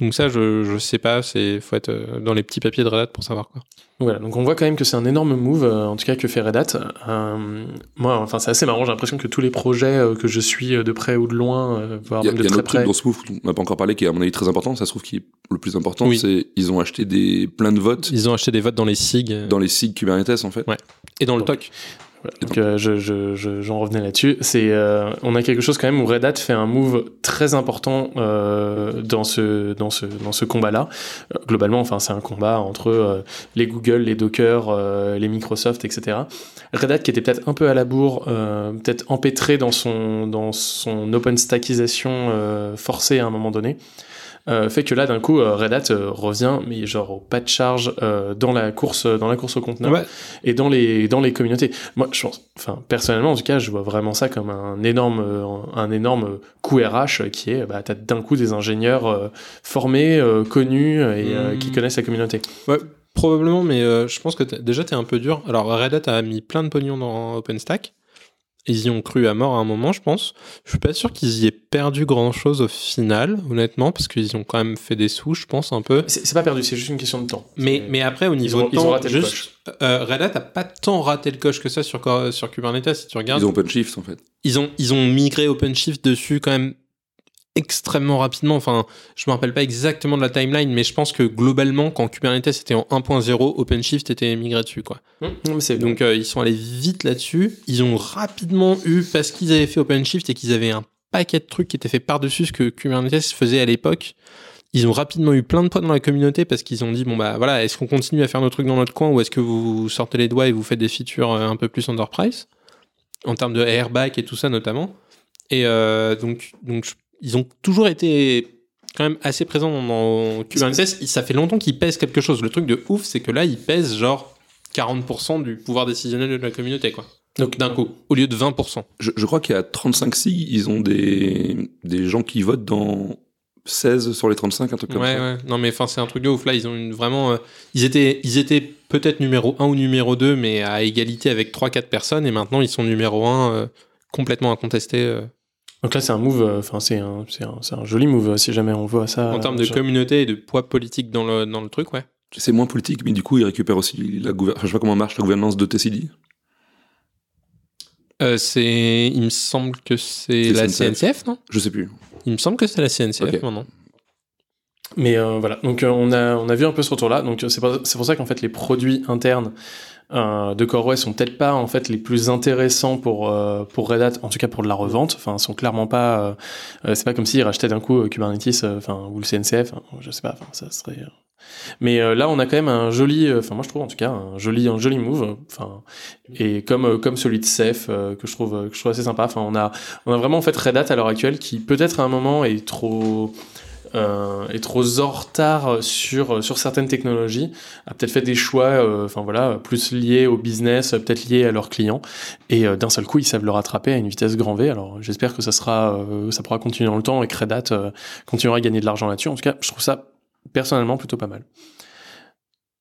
[SPEAKER 5] Donc ça, je, je sais pas. C'est faut être euh, dans les petits papiers de Red Hat pour savoir quoi.
[SPEAKER 2] Voilà, donc on voit quand même que c'est un énorme move, euh, en tout cas que fait Red Hat. Euh, moi, enfin, c'est assez marrant, j'ai l'impression que tous les projets que je suis de près ou de loin, voire
[SPEAKER 3] Il y a,
[SPEAKER 2] même
[SPEAKER 3] il y
[SPEAKER 2] de
[SPEAKER 3] a un
[SPEAKER 2] très
[SPEAKER 3] autre truc
[SPEAKER 2] près.
[SPEAKER 3] dans ce move dont on n'a pas encore parlé qui est à mon avis très important. Ça se trouve qui est le plus important,
[SPEAKER 5] Oui.
[SPEAKER 3] c'est ils ont acheté des plein de votes
[SPEAKER 5] Ils ont acheté des votes dans les SIG
[SPEAKER 3] dans les SIG Kubernetes en fait.
[SPEAKER 5] Ouais. et dans le
[SPEAKER 2] Donc,
[SPEAKER 5] TOC.
[SPEAKER 2] Donc euh, je, je, je- j'en revenais là-dessus. C'est, euh, on a quelque chose quand même où Red Hat fait un move très important euh, dans ce dans ce dans ce combat-là. Globalement, enfin, c'est un combat entre les Google, les Docker, les Microsoft, etc. Red Hat qui était peut-être un peu à la bourre, peut-être empêtré dans son dans son open stackisation euh, forcée à un moment donné. Euh, fait que là d'un coup euh, Red Hat euh, revient mais genre au pas de charge dans la course dans la course au conteneur
[SPEAKER 5] Ouais.
[SPEAKER 2] et dans les dans les communautés. Moi je pense enfin personnellement en tout cas je vois vraiment ça comme un énorme un énorme coup RH qui est bah t'as d'un coup des ingénieurs formés connus et
[SPEAKER 5] Mhm.
[SPEAKER 2] qui connaissent la communauté.
[SPEAKER 5] Ouais, probablement, mais euh, je pense que déjà, t'es un peu dur. Alors, Red Hat a mis plein de pognon dans OpenStack. Ils y ont cru à mort à un moment, je pense. Je suis pas sûr qu'ils y aient perdu grand chose au final, honnêtement, parce qu'ils ont quand même fait des sous, je pense, un peu.
[SPEAKER 2] C'est pas perdu, c'est juste une question de temps.
[SPEAKER 5] Mais, mais après, au niveau
[SPEAKER 2] ont-
[SPEAKER 5] de
[SPEAKER 2] ils ont raté le
[SPEAKER 5] juste, euh, Red Hat a pas tant raté le coche que ça sur, sur Kubernetes, si tu regardes.
[SPEAKER 3] Ils ont OpenShift en fait.
[SPEAKER 5] ils ont, ils ont migré OpenShift dessus quand même extrêmement rapidement. Enfin, je me rappelle pas exactement de la timeline, mais je pense que globalement, quand Kubernetes était en 1.0, OpenShift était migré dessus, quoi.
[SPEAKER 2] C'est
[SPEAKER 5] Donc, euh, ils sont allés vite là-dessus. Ils ont rapidement eu, parce qu'ils avaient fait OpenShift et qu'ils avaient un paquet de trucs qui étaient faits par-dessus ce que Kubernetes faisait à l'époque. Ils ont rapidement eu plein de poids dans la communauté parce qu'ils ont dit bon bah voilà est-ce qu'on continue à faire nos trucs dans notre coin ou est-ce que vous sortez les doigts et vous faites des features euh, un peu plus enterprise? En termes de airbag et tout ça notamment et euh, donc donc je- ils ont toujours été quand même assez présents dans, Kubernetes ça fait longtemps qu'ils pèsent quelque chose le truc de ouf c'est que là ils pèsent genre 40% du pouvoir décisionnel de la communauté quoi donc d'un coup au lieu de 20%
[SPEAKER 3] Je, je crois qu'il y a 35 SIG, ils ont des, des gens qui votent dans 16 sur les 35, un truc comme
[SPEAKER 5] ouais,
[SPEAKER 3] ça.
[SPEAKER 5] ouais. Non, mais enfin, c'est un truc de ouf. Là, ils ont une, vraiment. euh, ils étaient, ils étaient peut-être numéro 1 ou numéro 2, mais à égalité avec 3-4 personnes. Et maintenant, ils sont numéro 1 euh, complètement incontesté. euh.
[SPEAKER 2] Donc là, c'est un move, euh, enfin, c'est un, c'est un, c'est un joli move euh, si jamais on voit ça.
[SPEAKER 5] en termes de
[SPEAKER 2] genre-
[SPEAKER 5] communauté et de poids politique dans le, dans le truc, ouais.
[SPEAKER 3] C'est moins politique, mais du coup, ils récupèrent aussi la gouvernance. je sais pas comment marche la gouvernance de TCD.
[SPEAKER 5] Euh, c'est, il me semble que c'est
[SPEAKER 3] C'est
[SPEAKER 5] la
[SPEAKER 3] CNCF.
[SPEAKER 5] CNCF, non?
[SPEAKER 3] Je sais plus.
[SPEAKER 5] Il me semble que c'est la CNCF
[SPEAKER 3] Ok.
[SPEAKER 5] maintenant.
[SPEAKER 2] Mais euh, voilà, donc euh, on, a, on a vu un peu ce retour-là. Donc c'est pour, c'est pour ça qu'en fait, les produits internes de CoreOS sont peut-être pas en fait les plus intéressants pour, euh, pour Red Hat, en tout cas pour de la revente. Enfin, sont clairement pas. euh, euh, c'est pas comme s'ils rachetaient d'un coup euh, Kubernetes, euh, enfin, ou le CNCF. hein, je sais pas, enfin, ça serait. euh, Mais euh, là, on a quand même un joli, euh, enfin moi je trouve en tout cas un joli, un joli move. euh, Enfin, et comme euh, comme celui de Ceph euh, que je trouve euh, que je trouve assez sympa. Enfin, on a on a vraiment en fait Red Hat à l'heure actuelle qui peut-être à un moment est trop euh, est trop en retard sur sur certaines technologies, a peut-être fait des choix, euh, enfin voilà, plus liés au business, euh, peut-être liés à leurs clients, et euh, d'un seul coup ils savent le rattraper à une vitesse grand V. Alors j'espère que ça sera, euh, ça pourra continuer dans le temps et que Red Hat euh, continuera à gagner de l'argent là-dessus. En tout cas, je trouve ça personnellement plutôt pas mal.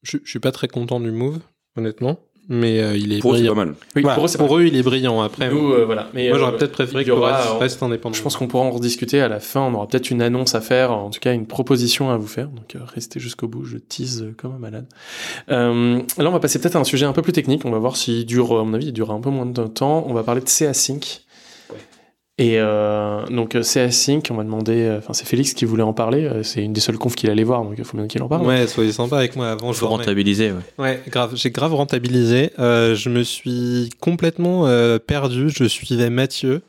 [SPEAKER 5] Je, je suis pas très content du move, honnêtement. Mais euh, il est
[SPEAKER 3] Pour eux, c'est
[SPEAKER 5] brillant.
[SPEAKER 3] pas mal.
[SPEAKER 2] Oui,
[SPEAKER 5] Voilà,
[SPEAKER 2] pour eux,
[SPEAKER 5] pour eux, il est brillant. Après,
[SPEAKER 2] Nous, euh, voilà. Mais
[SPEAKER 5] moi,
[SPEAKER 2] euh,
[SPEAKER 5] j'aurais peut-être préféré que
[SPEAKER 2] aura,
[SPEAKER 5] reste, indépendant.
[SPEAKER 2] Je pense qu'on pourra en rediscuter à la fin. On aura peut-être une annonce à faire, en tout cas une proposition à vous faire. Donc euh, restez jusqu'au bout. Je tease comme un malade. Euh, là, on va passer peut-être à un sujet un peu plus technique. On va voir s'il dure, à mon avis, il durera un peu moins de temps. On va parler de CA-Sync. Et euh, donc euh, CA-Sync, on m'a demandé, euh, enfin c'est Félix qui voulait en parler. euh, C'est une des seules confs qu'il allait voir, donc il faut bien qu'il en parle.
[SPEAKER 5] Ouais, soyez sympa avec moi avant. Je
[SPEAKER 4] Faut rentabiliser, ouais.
[SPEAKER 5] Ouais, grave. J'ai grave rentabilisé. Euh, je me suis complètement euh, perdu. Je suivais Mathieu.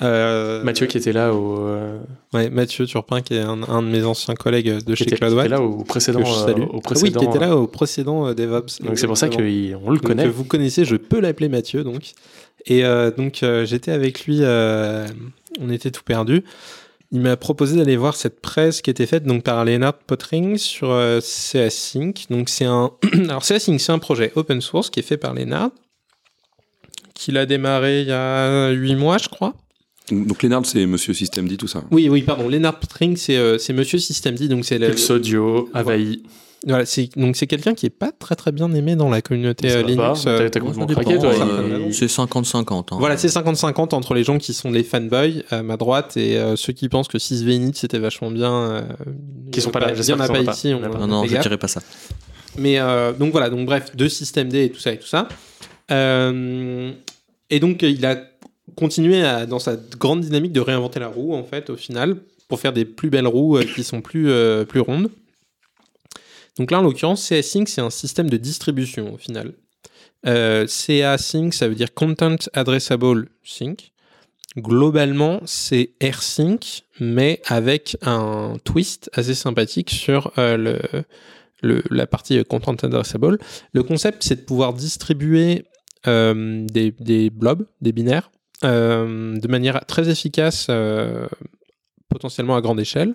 [SPEAKER 5] Euh,
[SPEAKER 2] Mathieu qui était là au, euh,
[SPEAKER 5] Ouais, Mathieu Turpin, qui est un, un de mes anciens collègues de
[SPEAKER 2] qui
[SPEAKER 5] chez
[SPEAKER 2] était, qui
[SPEAKER 5] CloudWatt.
[SPEAKER 2] était là au précédent,
[SPEAKER 5] que
[SPEAKER 2] euh, au
[SPEAKER 5] Ah oui, qui était là au précédent euh, DevOps.
[SPEAKER 2] donc c'est pour ça qu'on le
[SPEAKER 5] Donc,
[SPEAKER 2] connaît.
[SPEAKER 5] euh, vous connaissez, je peux l'appeler Mathieu, donc. Et euh, donc, euh, j'étais avec lui, euh, on était tout perdu. Il m'a proposé d'aller voir cette presse qui était faite donc par Leonard Pottering sur euh, CA-Sync. Donc, c'est un. Alors, CA-Sync, c'est un projet open source qui est fait par Leonard, qu'il a démarré il y a 8 mois, je crois.
[SPEAKER 3] Donc Lénard, c'est Monsieur System dit tout ça.
[SPEAKER 5] Oui, oui, pardon. Leonard Pottering, c'est euh, Monsieur Systemd, donc c'est le-
[SPEAKER 2] Audio, Avaï.
[SPEAKER 5] Voilà, c'est donc c'est quelqu'un qui est pas très très bien aimé dans la communauté
[SPEAKER 2] Ça
[SPEAKER 5] euh, Linux. euh,
[SPEAKER 4] euh, c'est 50-50. hein.
[SPEAKER 5] Voilà, c'est 50-50 entre les gens qui sont des fanboys à ma droite et euh, ceux qui pensent que 6 Init c'était vachement bien. euh,
[SPEAKER 2] Qui sont pas
[SPEAKER 5] il y en
[SPEAKER 2] là,
[SPEAKER 5] a
[SPEAKER 2] j'espère
[SPEAKER 5] pas
[SPEAKER 2] pas.
[SPEAKER 5] ici. On-.
[SPEAKER 4] Non, non,
[SPEAKER 5] les
[SPEAKER 4] je dirais pas ça.
[SPEAKER 5] Mais euh, donc voilà, donc bref, deux systèmes D et tout ça et tout ça. Euh, et donc il a continué à- dans sa grande dynamique de réinventer la roue en fait au final pour faire des plus belles roues euh, qui sont plus euh, plus rondes. Donc là en l'occurrence CA Sync c'est un système de distribution au final. Euh, CA Sync ça veut dire Content Addressable Sync. Globalement, c'est AirSync, mais avec un twist assez sympathique sur euh, la partie euh, Content Addressable. Le concept, c'est de pouvoir distribuer des, blobs, des binaires, de manière très efficace, potentiellement à grande échelle.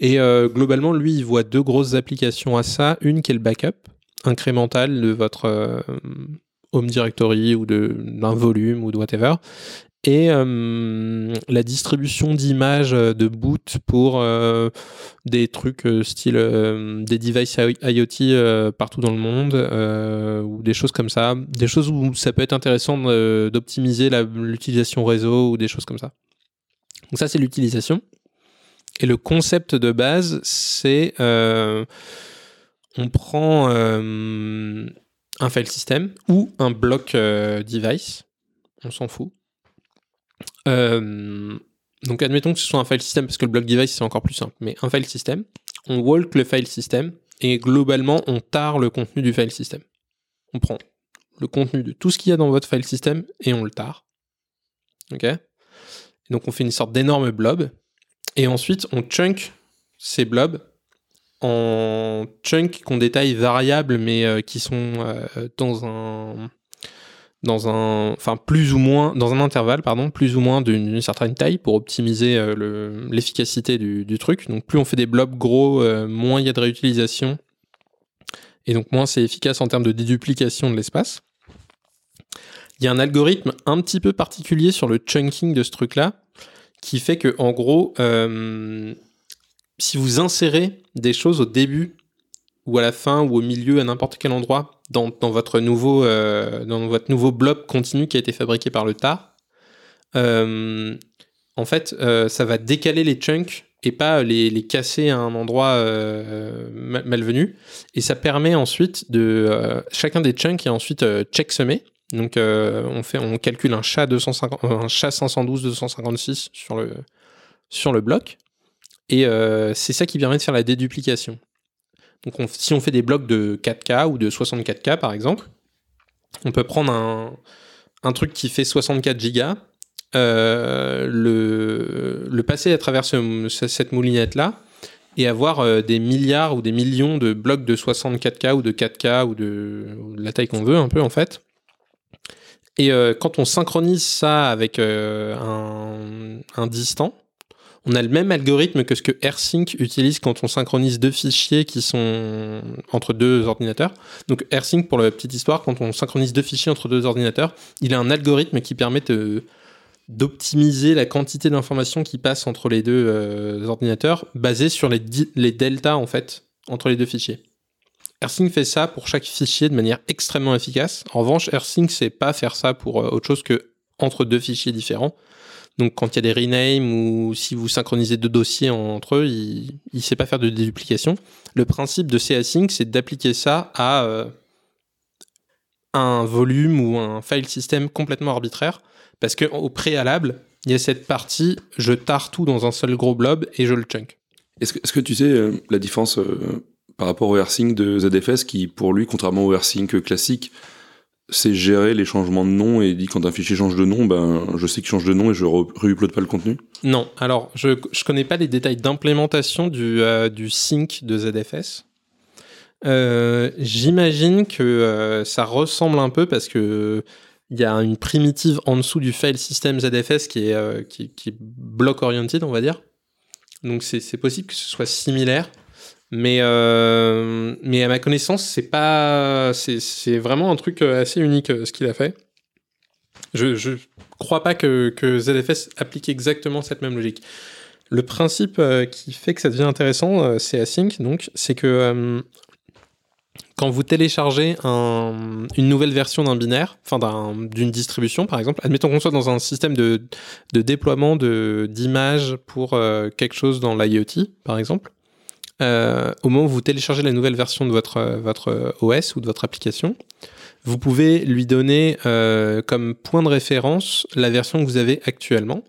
[SPEAKER 5] Et euh, globalement, lui, il voit deux grosses applications à ça. Une qui est le backup incrémental de votre euh, home directory ou d'un volume ou de whatever. Et euh, la distribution d'images de boot pour des trucs style des devices IoT partout dans le monde ou des choses comme ça. Des choses où ça peut être intéressant d'optimiser l'utilisation réseau ou des choses comme ça. Donc ça, c'est l'utilisation. Et le concept de base, c'est euh, on prend euh, un file system ou un bloc euh, device, on s'en fout. Euh, donc admettons que ce soit un file system parce que le bloc device c'est encore plus simple, mais un file system, on walk le file system et globalement on tare le contenu du file system. On prend le contenu de tout ce qu'il y a dans votre file system et on le tare. Ok? Donc on fait une sorte d'énorme blob et ensuite on chunk ces blobs en chunks qu'on détaille variables mais euh, qui sont euh, dans un dans un enfin plus ou moins dans un intervalle pardon plus ou moins d'une certaine taille pour optimiser euh, le- l'efficacité du, truc. Donc plus on fait des blobs gros moins il y a de réutilisation. Et donc moins c'est efficace en termes de déduplication de l'espace. Il y a un algorithme un petit peu particulier sur le chunking de ce truc là qui fait que en gros euh, si vous insérez des choses au début ou à la fin ou au milieu à n'importe quel endroit dans, dans votre nouveau euh, votre nouveau blob continu qui a été fabriqué par le TAR, euh, en fait, ça va décaler les chunks et pas les, casser à un endroit mal- malvenu. Et ça permet ensuite de chacun des chunks est ensuite checksemé. Donc euh, on fait on calcule un chat 250 euh, un chat 512 256 sur le sur le bloc. Et euh, c'est ça qui permet de faire la déduplication. Donc on- si on fait des blocs de 4K ou de 64K par exemple, on peut prendre un, truc qui fait 64 gigas, le, passer à travers ce- ce- cette moulinette-là et avoir des milliards ou des millions de blocs de 64K ou de 4K ou de, ou de la taille qu'on veut un peu en fait. Et euh, quand on synchronise ça avec euh, un, distant, on a le même algorithme que ce que AirSync utilise quand on synchronise deux fichiers qui sont entre deux ordinateurs. Donc AirSync, pour la petite histoire, quand on synchronise deux fichiers entre deux ordinateurs, il a un algorithme qui permet d'optimiser la quantité d'informations qui passe entre les deux euh, ordinateurs, basé sur les, les deltas en fait entre les deux fichiers. AirSync fait ça pour chaque fichier de manière extrêmement efficace. En revanche, AirSync sait pas faire ça pour euh, autre chose que entre deux fichiers différents. Donc quand il y a des renames ou si vous synchronisez deux dossiers entre eux, il ne sait pas faire de déduplication. Le principe de CAsync, c'est d'appliquer ça à euh, un volume ou un file system complètement arbitraire. Parce qu'au préalable, il y a cette partie, je tare tout dans un seul gros blob et je le chunk.
[SPEAKER 3] Est-ce que, est-ce que tu sais euh, la différence par rapport au AirSync de ZFS qui, pour lui, contrairement au AirSync classique, c'est gérer les changements de nom et dit quand un fichier change de nom, ben je sais qu'il change de nom et je re- re-upload pas le contenu.
[SPEAKER 5] Non, alors je ne connais pas les détails d'implémentation du, euh, du sync de ZFS. Euh, J'imagine que euh, ça ressemble un peu parce que il y a une primitive en dessous du file system ZFS qui est, qui, qui est block oriented, on va dire. Donc c'est possible que ce soit similaire. Mais, euh, mais à ma connaissance, c'est pas, c'est vraiment un truc euh, assez unique euh, ce qu'il a fait. Je, je crois pas que, que ZFS applique exactement cette même logique. Le principe qui fait que ça devient intéressant, c'est async, donc, c'est que quand vous téléchargez un- une nouvelle version d'un binaire, enfin d'un- d'une distribution par exemple, admettons qu'on soit dans un système de, de déploiement d'images pour quelque chose dans l'IoT par exemple, euh, au moment où vous téléchargez la nouvelle version de votre, euh, votre OS ou de votre application, vous pouvez lui donner euh, comme point de référence la version que vous avez actuellement.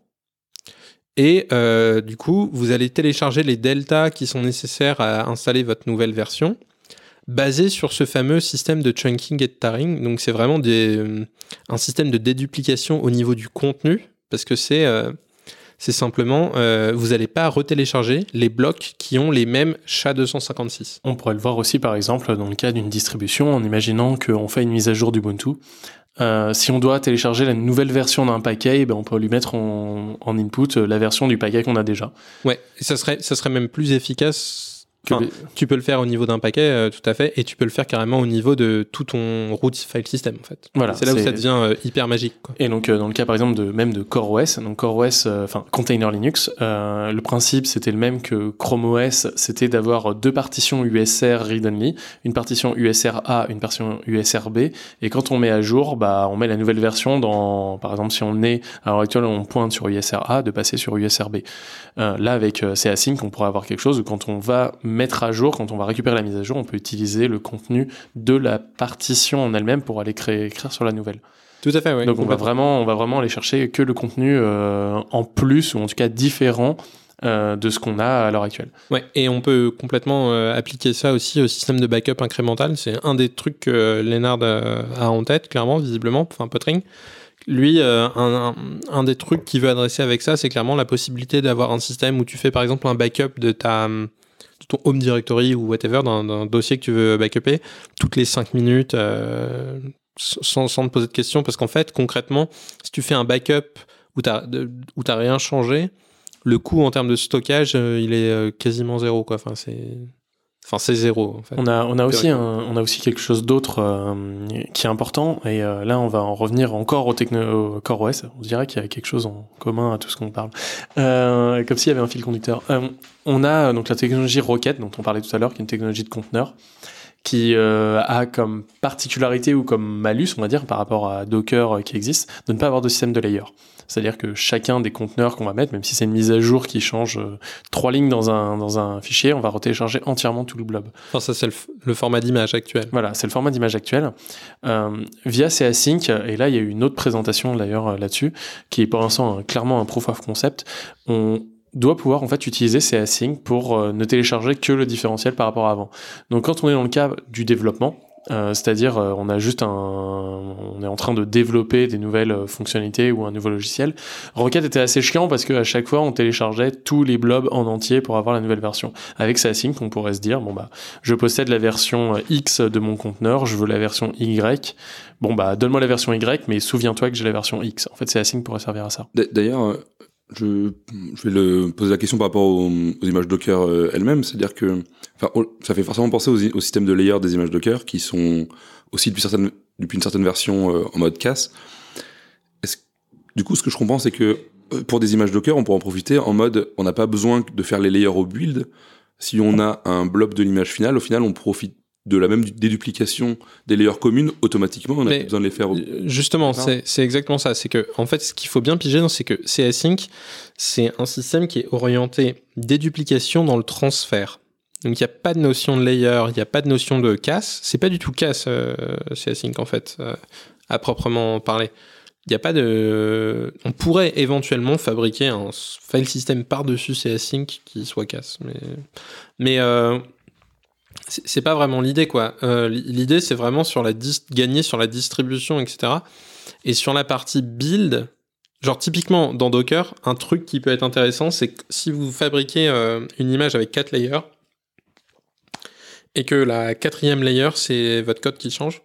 [SPEAKER 5] Et euh, du coup, vous allez télécharger les deltas qui sont nécessaires à installer votre nouvelle version, basé sur ce fameux système de chunking et de tarring. Donc c'est vraiment euh, un système de déduplication au niveau du contenu, parce que c'est euh, c'est simplement, euh, vous n'allez pas retélécharger les blocs qui ont les mêmes SHA-256.
[SPEAKER 2] On pourrait le voir aussi, par exemple, dans le cas d'une distribution, en imaginant qu'on fait une mise à jour d'Ubuntu. Euh, si on doit télécharger la nouvelle version d'un paquet, ben on peut lui mettre en, en input euh, la version du paquet qu'on a déjà.
[SPEAKER 5] Ouais, et ça serait, ça serait même plus efficace.
[SPEAKER 2] Que
[SPEAKER 5] Enfin,
[SPEAKER 2] les-
[SPEAKER 5] tu peux le faire au niveau d'un paquet, euh, tout à fait, et tu peux le faire carrément au niveau de tout ton root file system, en fait.
[SPEAKER 2] Voilà,
[SPEAKER 5] c'est là où ça devient euh, hyper magique. Quoi.
[SPEAKER 2] Et donc euh, dans le cas par exemple de même de CoreOS, donc CoreOS, enfin Container Linux, le principe c'était le même que Chrome OS, c'était d'avoir deux partitions USR read-only, une partition USR A, une partition USR B, et quand on met à jour, bah on met la nouvelle version dans, par exemple si on est à l'heure actuelle on pointe sur USR A, de passer sur USR B. Là avec CAsync on pourrait avoir quelque chose où quand on va mettre à jour, quand on va récupérer la mise à jour, on peut utiliser le contenu de la partition en elle-même pour aller créer écrire sur la nouvelle.
[SPEAKER 5] Tout à fait, oui.
[SPEAKER 2] Donc on va vraiment, on va vraiment aller chercher que le contenu euh, en plus ou en tout cas différent euh, de ce qu'on a à l'heure actuelle.
[SPEAKER 5] Ouais, et on peut complètement euh, appliquer ça aussi au système de backup incrémental. C'est un des trucs que Lennard a en tête, clairement, visiblement, enfin Pottering. Lui, un, un- un des trucs qu'il veut adresser avec ça, c'est clairement la possibilité d'avoir un système où tu fais par exemple un backup de ta ton home directory ou whatever, d'un dossier que tu veux backuper, toutes les 5 minutes, euh, sans, sans te poser de questions, parce qu'en fait, concrètement, si tu fais un backup où tu n'as rien changé, le coût en termes de stockage, euh, il est euh, quasiment zéro. Quoi. Enfin, c'est enfin, c'est zéro. En fait.
[SPEAKER 2] On a, on a aussi,
[SPEAKER 5] Théoriquement.
[SPEAKER 2] un- on a aussi quelque chose d'autre euh, qui est important et euh, là on va en revenir encore au, techno, au CoreOS. On dirait qu'il y a quelque chose en commun à tout ce qu'on parle, Euh, comme s'il y avait un fil conducteur. On a donc la technologie Rocket dont on parlait tout à l'heure, qui est une technologie de conteneur qui a comme particularité ou comme malus, on va dire, par rapport à Docker qui existe, de ne pas avoir de système de layer. C'est-à-dire que chacun des conteneurs qu'on va mettre, même si c'est une mise à jour qui change euh, trois lignes dans un, dans un fichier, on va retélécharger entièrement tout le blob.
[SPEAKER 5] Enfin, ça, c'est le, format d'image actuel.
[SPEAKER 2] Voilà, c'est le format d'image actuel. Euh, via CAsync, et là il y a eu une autre présentation d'ailleurs euh, là-dessus, qui est pour l'instant euh, clairement un proof of concept, on doit pouvoir en fait utiliser CAsync pour euh, ne télécharger que le différentiel par rapport à avant. Donc quand on est dans le cas du développement, euh, c'est-à-dire euh, on a juste un, on est en train de développer des nouvelles euh, fonctionnalités ou un nouveau logiciel. Rocket était assez chiant parce qu'à chaque fois on téléchargeait tous les blobs en entier pour avoir la nouvelle version. Avec CAsync, on pourrait se dire bon bah je possède la version euh, X de mon conteneur, je veux la version Y. Bon bah donne-moi la version Y, mais souviens-toi que j'ai la version X. En fait, CAsync pourrait servir à ça.
[SPEAKER 3] D'ailleurs, je, vais poser la question par rapport aux, images Docker euh, elles-mêmes, c'est-à-dire que ça fait forcément penser aux, au système de layer des images Docker qui sont aussi depuis, une certaine version euh, en mode casse. Du coup, ce que je comprends, c'est que euh, pour des images Docker, on pourra en profiter en mode on n'a pas besoin de faire les layers au build. Si on a un blob de l'image finale, au final, on profite de la même du- déduplication des layers communes automatiquement. On
[SPEAKER 5] Mais-
[SPEAKER 3] pas besoin de les faire
[SPEAKER 5] Justement, c'est exactement ça. C'est que, en fait, ce qu'il faut bien piger, c'est que CAsync, c'est un système qui est orienté déduplication dans le transfert. Donc, il n'y a pas de notion de layer, il n'y a pas de notion de casse. C'est pas du tout casse, euh, CAsync, en fait, euh, à proprement parler. Il n'y a pas de. On pourrait éventuellement fabriquer un file system par-dessus CAsync qui soit casse. Mais, mais euh, c'est pas vraiment l'idée, quoi. Euh, l'idée, c'est vraiment sur la gagner sur la distribution, etc. Et sur la partie build, genre typiquement dans Docker, un truc qui peut être intéressant, c'est que si vous fabriquez euh, une image avec quatre layers et que la quatrième layer, c'est votre code qui change,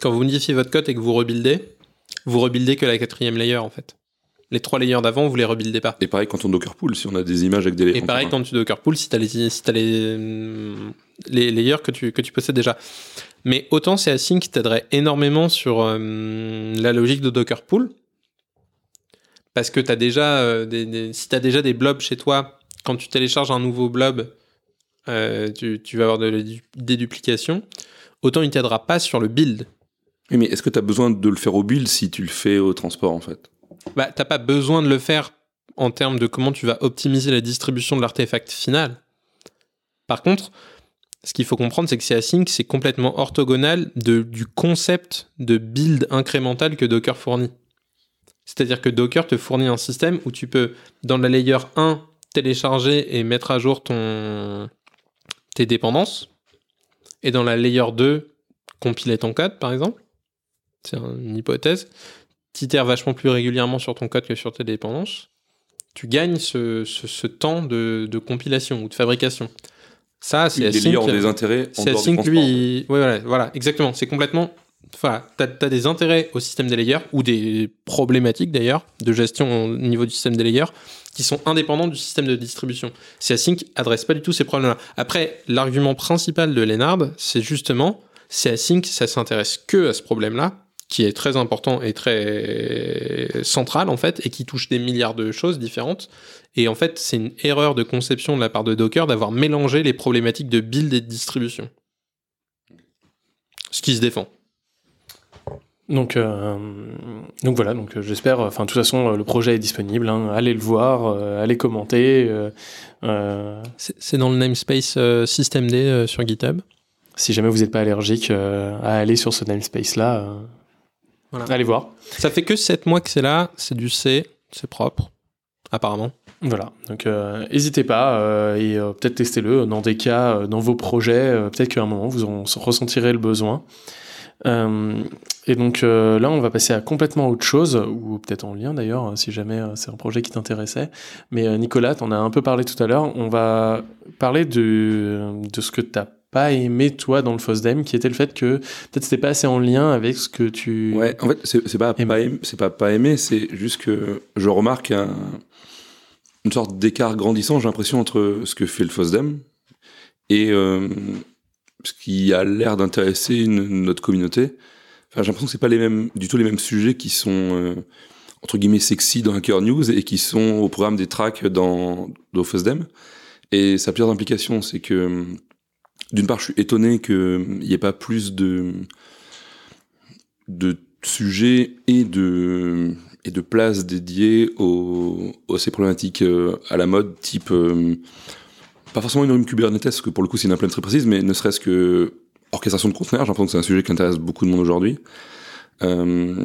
[SPEAKER 5] quand vous modifiez votre code et que vous rebuildez, vous rebuildez que la quatrième layer en fait. Les trois layers d'avant, vous les rebuildez pas.
[SPEAKER 3] Et pareil quand on Docker Pool, si on a des images avec des layers.
[SPEAKER 5] Et pareil quand tu Docker Pool, si tu as, les, si t'as les, les layers que tu, que tu possèdes déjà. Mais autant c'est Async qui t'aiderait énormément sur hum, la logique de Docker Pool. Parce que as déjà, euh, des, des- si tu as déjà des blobs chez toi, quand tu télécharges un nouveau blob, euh, tu, tu vas avoir de la du- déduplication. Autant il t'aidera pas sur le build.
[SPEAKER 3] Oui, mais est-ce que tu as besoin de le faire au build si tu le fais au transport en fait?
[SPEAKER 5] Bah, t'as pas besoin de le faire en termes de comment tu vas optimiser la distribution de l'artefact final. Par contre, ce qu'il faut comprendre, c'est que c'est async, c'est complètement orthogonal du concept de build incrémental que Docker fournit. C'est-à-dire que Docker te fournit un système où tu peux, dans la layer 1, télécharger et mettre à jour tes dépendances. Et dans la layer 2, compiler ton code, par exemple. C'est une hypothèse t'itères vachement plus régulièrement sur ton code que sur tes dépendances, tu gagnes ce, ce- ce temps de, de compilation ou de fabrication. Ça, c'est async.
[SPEAKER 3] ont des intérêts en
[SPEAKER 5] C'est
[SPEAKER 3] dehors du
[SPEAKER 5] async, lui. il- ouais, voilà, voilà, exactement. C'est complètement Enfin, tu as, des intérêts au système des layers, ou des problématiques d'ailleurs, de gestion au niveau du système des layers, qui sont indépendants du système de distribution. CSync adresse pas du tout ces problèmes-là. Après, l'argument principal de Lennard, c'est justement, CSync, ça s'intéresse que à ce problème-là, qui est très important et très central en fait, et qui touche des milliards de choses différentes. Et en fait, c'est une erreur de conception de la part de Docker d'avoir mélangé les problématiques de build et de distribution. Ce qui se défend.
[SPEAKER 2] Donc, euh, donc voilà, donc euh, j'espère. Enfin, de toute façon, le projet est disponible. Hein. allez le voir, euh, allez commenter.
[SPEAKER 5] C'est dans le namespace systemd sur GitHub.
[SPEAKER 2] Si jamais vous n'êtes pas allergique à aller sur ce namespace là, allez voir.
[SPEAKER 5] Ça fait que 7 mois que c'est là. C'est du C, c'est propre, apparemment.
[SPEAKER 2] Voilà, donc n'hésitez pas et peut-être testez-le dans des cas, dans vos projets, peut-être qu'à un moment vous en ressentirez le besoin. Euh, et donc euh, là, on va passer à complètement autre chose, ou peut-être en lien d'ailleurs, si jamais euh, c'est un projet qui t'intéressait. Mais Nicolas, t'en as un peu parlé tout à l'heure. On va parler de, de ce que t'as pas aimé toi dans le FOSDEM, qui était le fait que peut-être c'était pas assez en lien avec ce que tu.
[SPEAKER 3] Ouais, en fait, c'est pas, pas aimé, c'est pas pas aimé, c'est juste que je remarque un, une sorte d'écart grandissant, j'ai l'impression, entre ce que fait le FOSDEM et euh, ce qui a l'air d'intéresser notre communauté. Enfin, j'ai l'impression que c'est pas les mêmes, du tout les mêmes sujets qui sont euh, entre guillemets sexy dans Hacker News et qui sont au programme des tracks dans, dans FOSDEM. Et ça a plusieurs implications. C'est que d'une part, je suis étonné qu'il n'y ait pas plus de de sujets et de et de places dédiées aux, aux ces problématiques euh, à la mode type euh, pas forcément une rime Kubernetes, parce que pour le coup c'est une implémentation très précise, mais ne serait-ce que orchestration de conteneurs, j'ai l'impression que c'est un sujet qui intéresse beaucoup de monde aujourd'hui. Euh,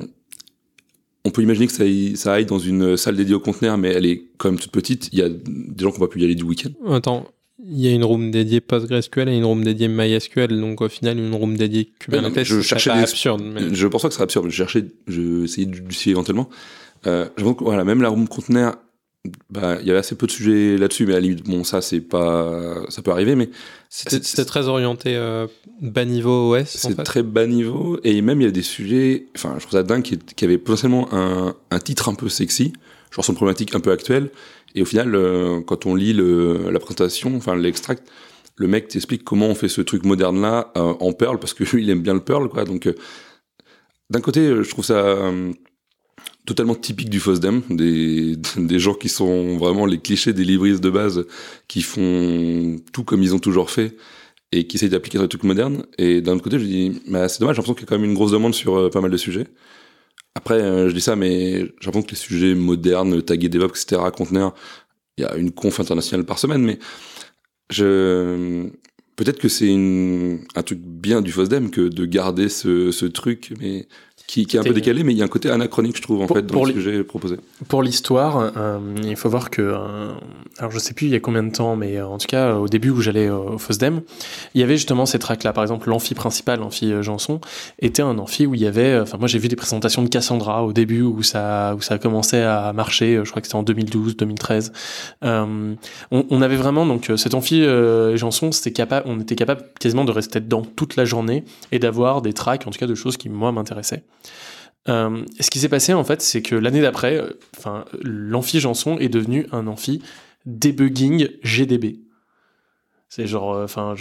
[SPEAKER 3] on peut imaginer que ça aille, ça aille, dans une salle dédiée aux conteneurs, mais elle est quand même toute petite. Il y a des gens qui vont pas pu y aller du week-end.
[SPEAKER 5] Attends, il y a une room dédiée PostgreSQL et une room dédiée MySQL, donc au final une room dédiée Kubernetes.
[SPEAKER 3] je cherchais des... absurde. Mais... Je pense pas que c'est absurde. Je cherchais, je essayais de suivre éventuellement. Euh, je pense que voilà, même la room conteneur bah, il y avait assez peu de sujets là-dessus, mais à la limite, bon, ça, c'est pas, ça peut arriver, mais
[SPEAKER 5] c'était très orienté euh, bas niveau OS.
[SPEAKER 3] C'est très bas niveau, et même il y a des sujets, enfin, je trouve ça dingue, qui, qui avait potentiellement un, un, titre un peu sexy, genre son problématique un peu actuelle, et au final, euh, quand on lit le, la présentation, enfin, l'extract, le mec t'explique comment on fait ce truc moderne là euh, en Perl, parce que lui, il aime bien le Perl, quoi. Donc, d'un côté, je trouve ça totalement typique du FOSDEM, des, gens qui sont vraiment les clichés des libristes de base, qui font tout comme ils ont toujours fait et qui essayent d'appliquer des trucs modernes. Et d'un autre côté, je dis, bah, c'est dommage, j'ai l'impression qu'il y a quand même une grosse demande sur euh, pas mal de sujets. Après, euh, je dis ça, mais j'ai que les sujets modernes, tagués DevOps, etc., conteneurs, il y a une conf internationale par semaine, mais je, peut-être que c'est un truc bien du FOSDEM que de garder ce, ce truc, mais qui, qui est un peu décalé, mais il y a un côté anachronique, je trouve, en fait, dans ce que j'ai proposé.
[SPEAKER 2] Pour l'histoire, euh, il faut voir que, euh, alors je sais plus il y a combien de temps, mais euh, en tout cas, au début où j'allais au FOSDEM, il y avait justement ces tracks-là. Par exemple, l'amphi principal, l'amphi Janson, était un amphi où il y avait, enfin, moi j'ai vu des présentations de Cassandra au début où ça, où ça a commencé à marcher, je crois que c'était en 2012, 2013. on, on, avait vraiment, donc, cet amphi Janson, c'était capable, on était capable quasiment de rester dedans toute la journée et d'avoir des tracks, en tout cas, de choses qui, moi, m'intéressaient. Euh, ce qui s'est passé en fait, c'est que l'année d'après, euh, l'amphi Janson est devenu un amphi debugging GDB. C'est genre, euh, enfin,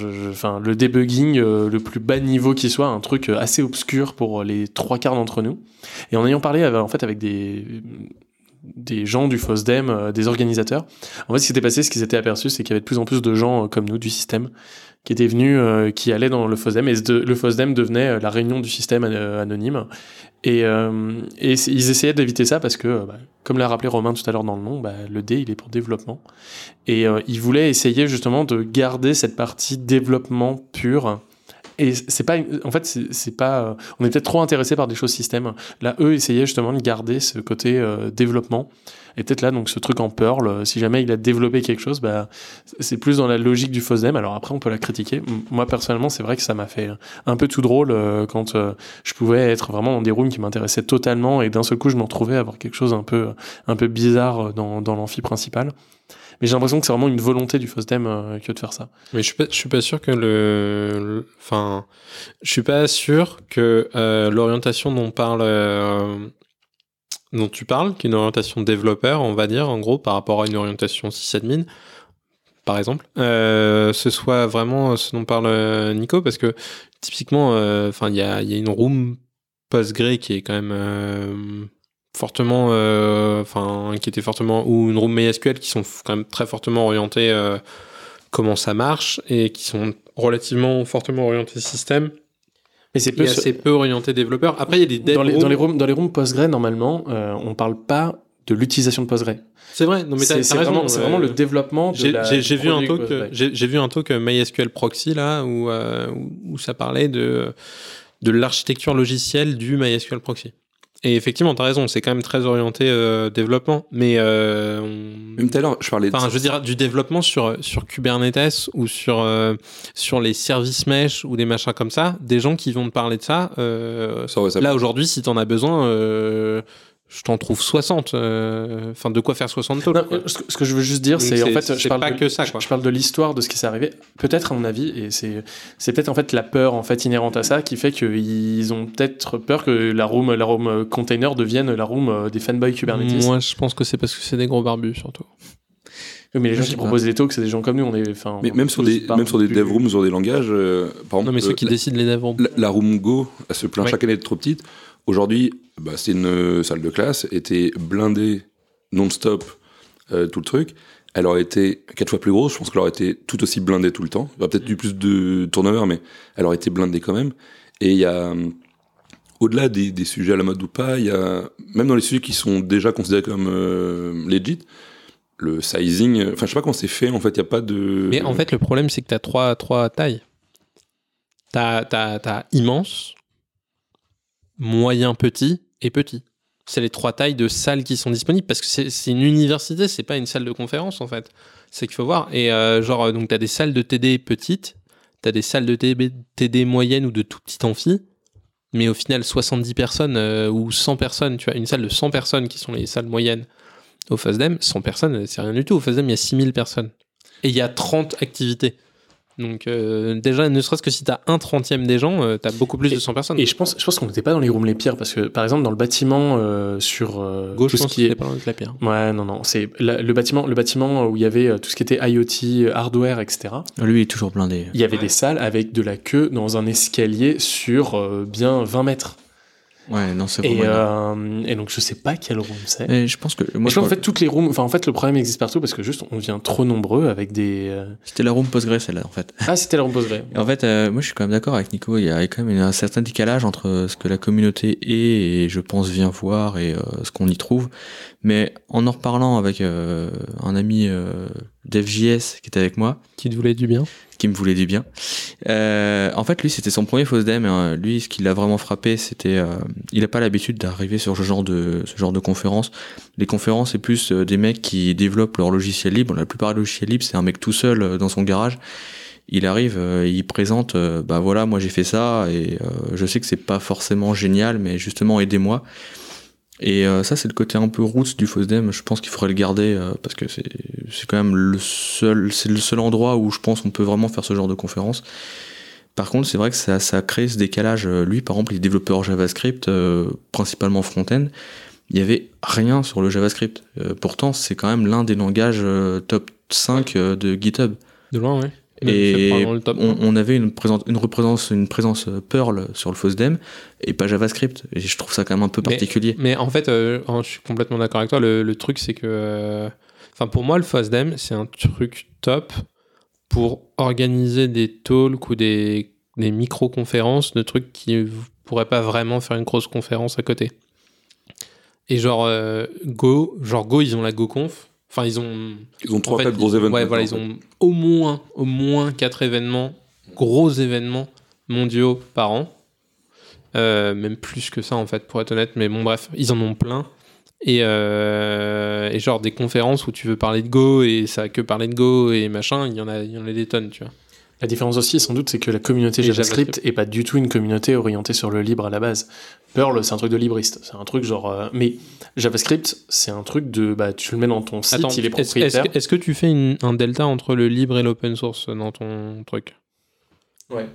[SPEAKER 2] le debugging le plus bas niveau qui soit, un truc assez obscur pour les trois quarts d'entre nous. Et en ayant parlé en fait avec des des gens du FOSDEM, des organisateurs. En fait, ce qui s'était passé, ce qu'ils s'étaient aperçus, c'est qu'il y avait de plus en plus de gens comme nous du système qui étaient venus, qui allaient dans le FOSDEM, et le FOSDEM devenait la réunion du système anonyme. Et, euh, ils essayaient d'éviter ça parce que, bah, comme l'a rappelé Romain tout à l'heure dans le nom, bah, le D il est pour développement. Et euh, ils voulaient essayer justement de garder cette partie développement pur. Et c'est pas, en fait, c'est pas, euh, on est peut-être trop intéressé par des choses système. Là, eux essayaient justement de garder ce côté euh, développement et peut-être là, donc ce truc en Perl, euh, si jamais il a développé quelque chose, bah, c'est plus dans la logique du FOSDEM. Alors après, on peut la critiquer. Moi, personnellement, c'est vrai que ça m'a fait un peu tout drôle euh, quand euh, je pouvais être vraiment dans des rooms qui m'intéressaient totalement et d'un seul coup, je me retrouvais à avoir quelque chose un peu, un peu bizarre dans, dans l'amphi principal. Mais j'ai l'impression que c'est vraiment une volonté du FOSDEM euh, que de faire ça.
[SPEAKER 5] Mais je suis pas, je suis pas sûr que le, enfin, je suis pas sûr que euh, l'orientation dont parle, euh, dont tu parles, qui est une orientation développeur, on va dire, en gros, par rapport à une orientation sysadmin, par exemple, ce soit vraiment ce dont parle Nico, parce que typiquement, enfin, il y a, y a une room Postgre qui est quand même fortement, euh, enfin, qui était fortement, ou une room MySQL qui sont quand même très fortement orientées euh, comment ça marche et qui sont relativement fortement orientés système
[SPEAKER 2] Mais c'est
[SPEAKER 5] et
[SPEAKER 2] peu
[SPEAKER 5] assez peu orientés développeurs. Après, il y a des dev
[SPEAKER 2] dans les,
[SPEAKER 5] rooms.
[SPEAKER 2] dans les rooms, dans les rooms Postgre, normalement, euh, on parle pas de l'utilisation de Postgre.
[SPEAKER 5] C'est vrai, non mais
[SPEAKER 2] C'est vraiment,
[SPEAKER 5] euh,
[SPEAKER 2] vraiment le développement
[SPEAKER 5] J'ai vu un talk, j'ai vu un talk MySQL Proxy là où, euh, où- où ça parlait de de l'architecture logicielle du MySQL Proxy. Et effectivement, t'as raison, c'est quand même très orienté euh, développement, mais euh, on-
[SPEAKER 3] Même tout à l'heure, je parlais de
[SPEAKER 5] Enfin, je veux dire du développement sur sur Kubernetes ou sur euh, sur les services mesh ou des machins comme ça, des gens qui vont te parler de ça. euh,
[SPEAKER 3] ça, ouais, ça-
[SPEAKER 5] là aujourd'hui, si t'en as besoin, euh, je t'en trouve 60. euh, Enfin, de quoi faire 60 talks.
[SPEAKER 2] Non,
[SPEAKER 5] quoi.
[SPEAKER 2] ce, que, je veux juste dire, c'est en fait, je parle
[SPEAKER 5] pas
[SPEAKER 2] de,
[SPEAKER 5] que ça,
[SPEAKER 2] je-
[SPEAKER 5] quoi.
[SPEAKER 2] Je, parle de l'histoire de ce qui s'est arrivé. Peut-être à mon avis, et c'est c'est peut-être en fait la peur en fait inhérente à ça qui fait qu'ils ont peut-être peur que la room la room container devienne la room euh, des fanboys Kubernetes.
[SPEAKER 5] Moi, je pense que c'est parce que c'est des gros barbus surtout.
[SPEAKER 2] Oui, mais les gens qui proposent des talks, c'est des gens comme nous. On est, enfin,
[SPEAKER 3] Mais
[SPEAKER 2] on
[SPEAKER 3] même sur des, même sur des dev rooms, sur des langages, euh, par exemple,
[SPEAKER 5] Non, mais ceux
[SPEAKER 3] euh,
[SPEAKER 5] qui
[SPEAKER 3] la,
[SPEAKER 5] décident les devs.
[SPEAKER 3] la, la room Go, elle se plaint
[SPEAKER 5] Ouais.
[SPEAKER 3] chaque année d'être trop petite. Aujourd'hui, bah, c'est une euh, salle de classe, était blindée non-stop, euh, tout le truc. Elle aurait été quatre fois plus grosse, je pense qu'elle aurait été tout aussi blindée tout le temps. Il y aurait peut-être eu plus de turnover, mais elle aurait été blindée quand même. Et il y a, euh, au-delà des, sujets à la mode ou pas, il y a, même dans les sujets qui sont déjà considérés comme euh, legit, le sizing, enfin je sais pas comment c'est fait, en fait, il n'y a pas de...
[SPEAKER 5] Mais en fait, le problème, c'est que tu as trois tailles. Tu as, immense, moyen petit et petit. C'est les trois tailles de salles qui sont disponibles parce que c'est une université, c'est pas une salle de conférence en fait. C'est qu'il faut voir. Et euh, genre, euh, donc tu as des salles de TD petites, tu as des salles de TD, moyennes ou de tout petit amphi, mais au final 70 personnes euh, ou 100 personnes, tu as une salle de 100 personnes qui sont les salles moyennes au FASDEM, 100 personnes, c'est rien du tout. Au FASDEM, il y a 6000 personnes. Et il y a 30 activités. Donc euh, déjà, ne serait-ce que si t'as un trentième des gens, euh, t'as beaucoup plus de 100 personnes.
[SPEAKER 2] Et je pense, je pense qu'on n'était pas dans les rooms les pires parce que, par exemple, dans le bâtiment euh, sur euh,
[SPEAKER 5] Gauche,
[SPEAKER 2] tout
[SPEAKER 5] je
[SPEAKER 2] ce
[SPEAKER 5] pense
[SPEAKER 2] qui
[SPEAKER 5] que
[SPEAKER 2] est
[SPEAKER 5] pas la pire.
[SPEAKER 2] Ouais, non, non. C'est la- le bâtiment, le bâtiment où il y avait tout ce qui était IoT, hardware, etc.
[SPEAKER 4] Lui, il est toujours blindé.
[SPEAKER 2] Il y avait des salles avec de la queue dans un escalier sur euh, bien 20 mètres.
[SPEAKER 4] Ouais, non, c'est
[SPEAKER 2] Et, euh, et donc, je sais pas quel room c'est.
[SPEAKER 4] Et je pense que
[SPEAKER 2] Moi, je pense en fait toutes les rooms. Enfin, en fait, le problème existe partout parce que juste on vient trop nombreux avec des. euh,
[SPEAKER 4] c'était la room Postgre celle-là en fait.
[SPEAKER 2] Ah, c'était la room Postgre.
[SPEAKER 4] Et en fait, euh, moi je suis quand même d'accord avec Nico, il y a quand même un certain décalage entre ce que la communauté est et je pense vient voir et euh, ce qu'on y trouve. Mais en en reparlant avec euh, un ami euh, DevJS qui était avec moi,
[SPEAKER 5] Qui te voulait du bien
[SPEAKER 4] qui me voulait du bien, euh, en fait lui c'était son premier FOSDEM et euh, lui ce qui l'a vraiment frappé c'était, euh, il n'a pas l'habitude d'arriver sur ce genre de ce genre de conférences. Les conférences c'est plus des mecs qui développent leur logiciel libre. La plupart des logiciels libres c'est un mec tout seul dans son garage il arrive, il présente, bah voilà, moi j'ai fait ça et je sais que c'est pas forcément génial, mais justement aidez-moi. Et euh, ça c'est le côté un peu roots du FOSDEM. Je pense qu'il faudrait le garder euh, parce que c'est quand même le seul, c'est le seul endroit où je pense on peut vraiment faire ce genre de conférence. Par contre, c'est vrai que ça, ça crée ce décalage. Euh, Lui, par exemple, les développeurs JavaScript, euh, principalement front-end, il y avait rien sur le JavaScript. Euh, pourtant, c'est quand même l'un des langages euh, top 5 euh, de GitHub.
[SPEAKER 5] De loin, ouais.
[SPEAKER 4] Et
[SPEAKER 5] le top
[SPEAKER 4] on, avait une présence, une représence, une présence euh, Perl sur le FOSDEM et pas JavaScript. Et je trouve ça quand même un peu particulier.
[SPEAKER 5] Mais en fait, euh, oh, je suis complètement d'accord avec toi. Le, le truc, c'est que. euh, Enfin, pour moi, le FOSDEM, c'est un truc top pour organiser des talks ou des, des micro-conférences de trucs qui ne pourraient pas vraiment faire une grosse conférence à côté. Et genre, euh, Go, genre Go, ils ont la GoConf. Enfin, ils ont.
[SPEAKER 3] Ils ont trois,
[SPEAKER 5] fait,
[SPEAKER 3] quatre gros événements.
[SPEAKER 5] Ouais, voilà, ils ont au moins, au moins quatre événements, gros événements mondiaux par an. Euh, même plus que ça, en fait, pour être honnête. Mais bon, bref, ils en ont plein. Et, euh, et genre des conférences où tu veux parler de Go et ça a que parler de Go et machin, il y en a, il y en a des tonnes, tu vois.
[SPEAKER 2] La différence aussi, sans doute, c'est que la communauté JavaScript
[SPEAKER 5] JavaScript.
[SPEAKER 2] est pas du tout une communauté orientée sur le libre à la base. Perl, c'est un truc de libriste. C'est un truc genre. euh, mais JavaScript, c'est un truc de. Bah, tu le mets dans ton site,
[SPEAKER 5] Attends,
[SPEAKER 2] il est
[SPEAKER 5] est-ce
[SPEAKER 2] propriétaire.
[SPEAKER 5] que, est-ce que tu fais une- un delta entre le libre et l'open source dans ton truc?
[SPEAKER 2] Ouais.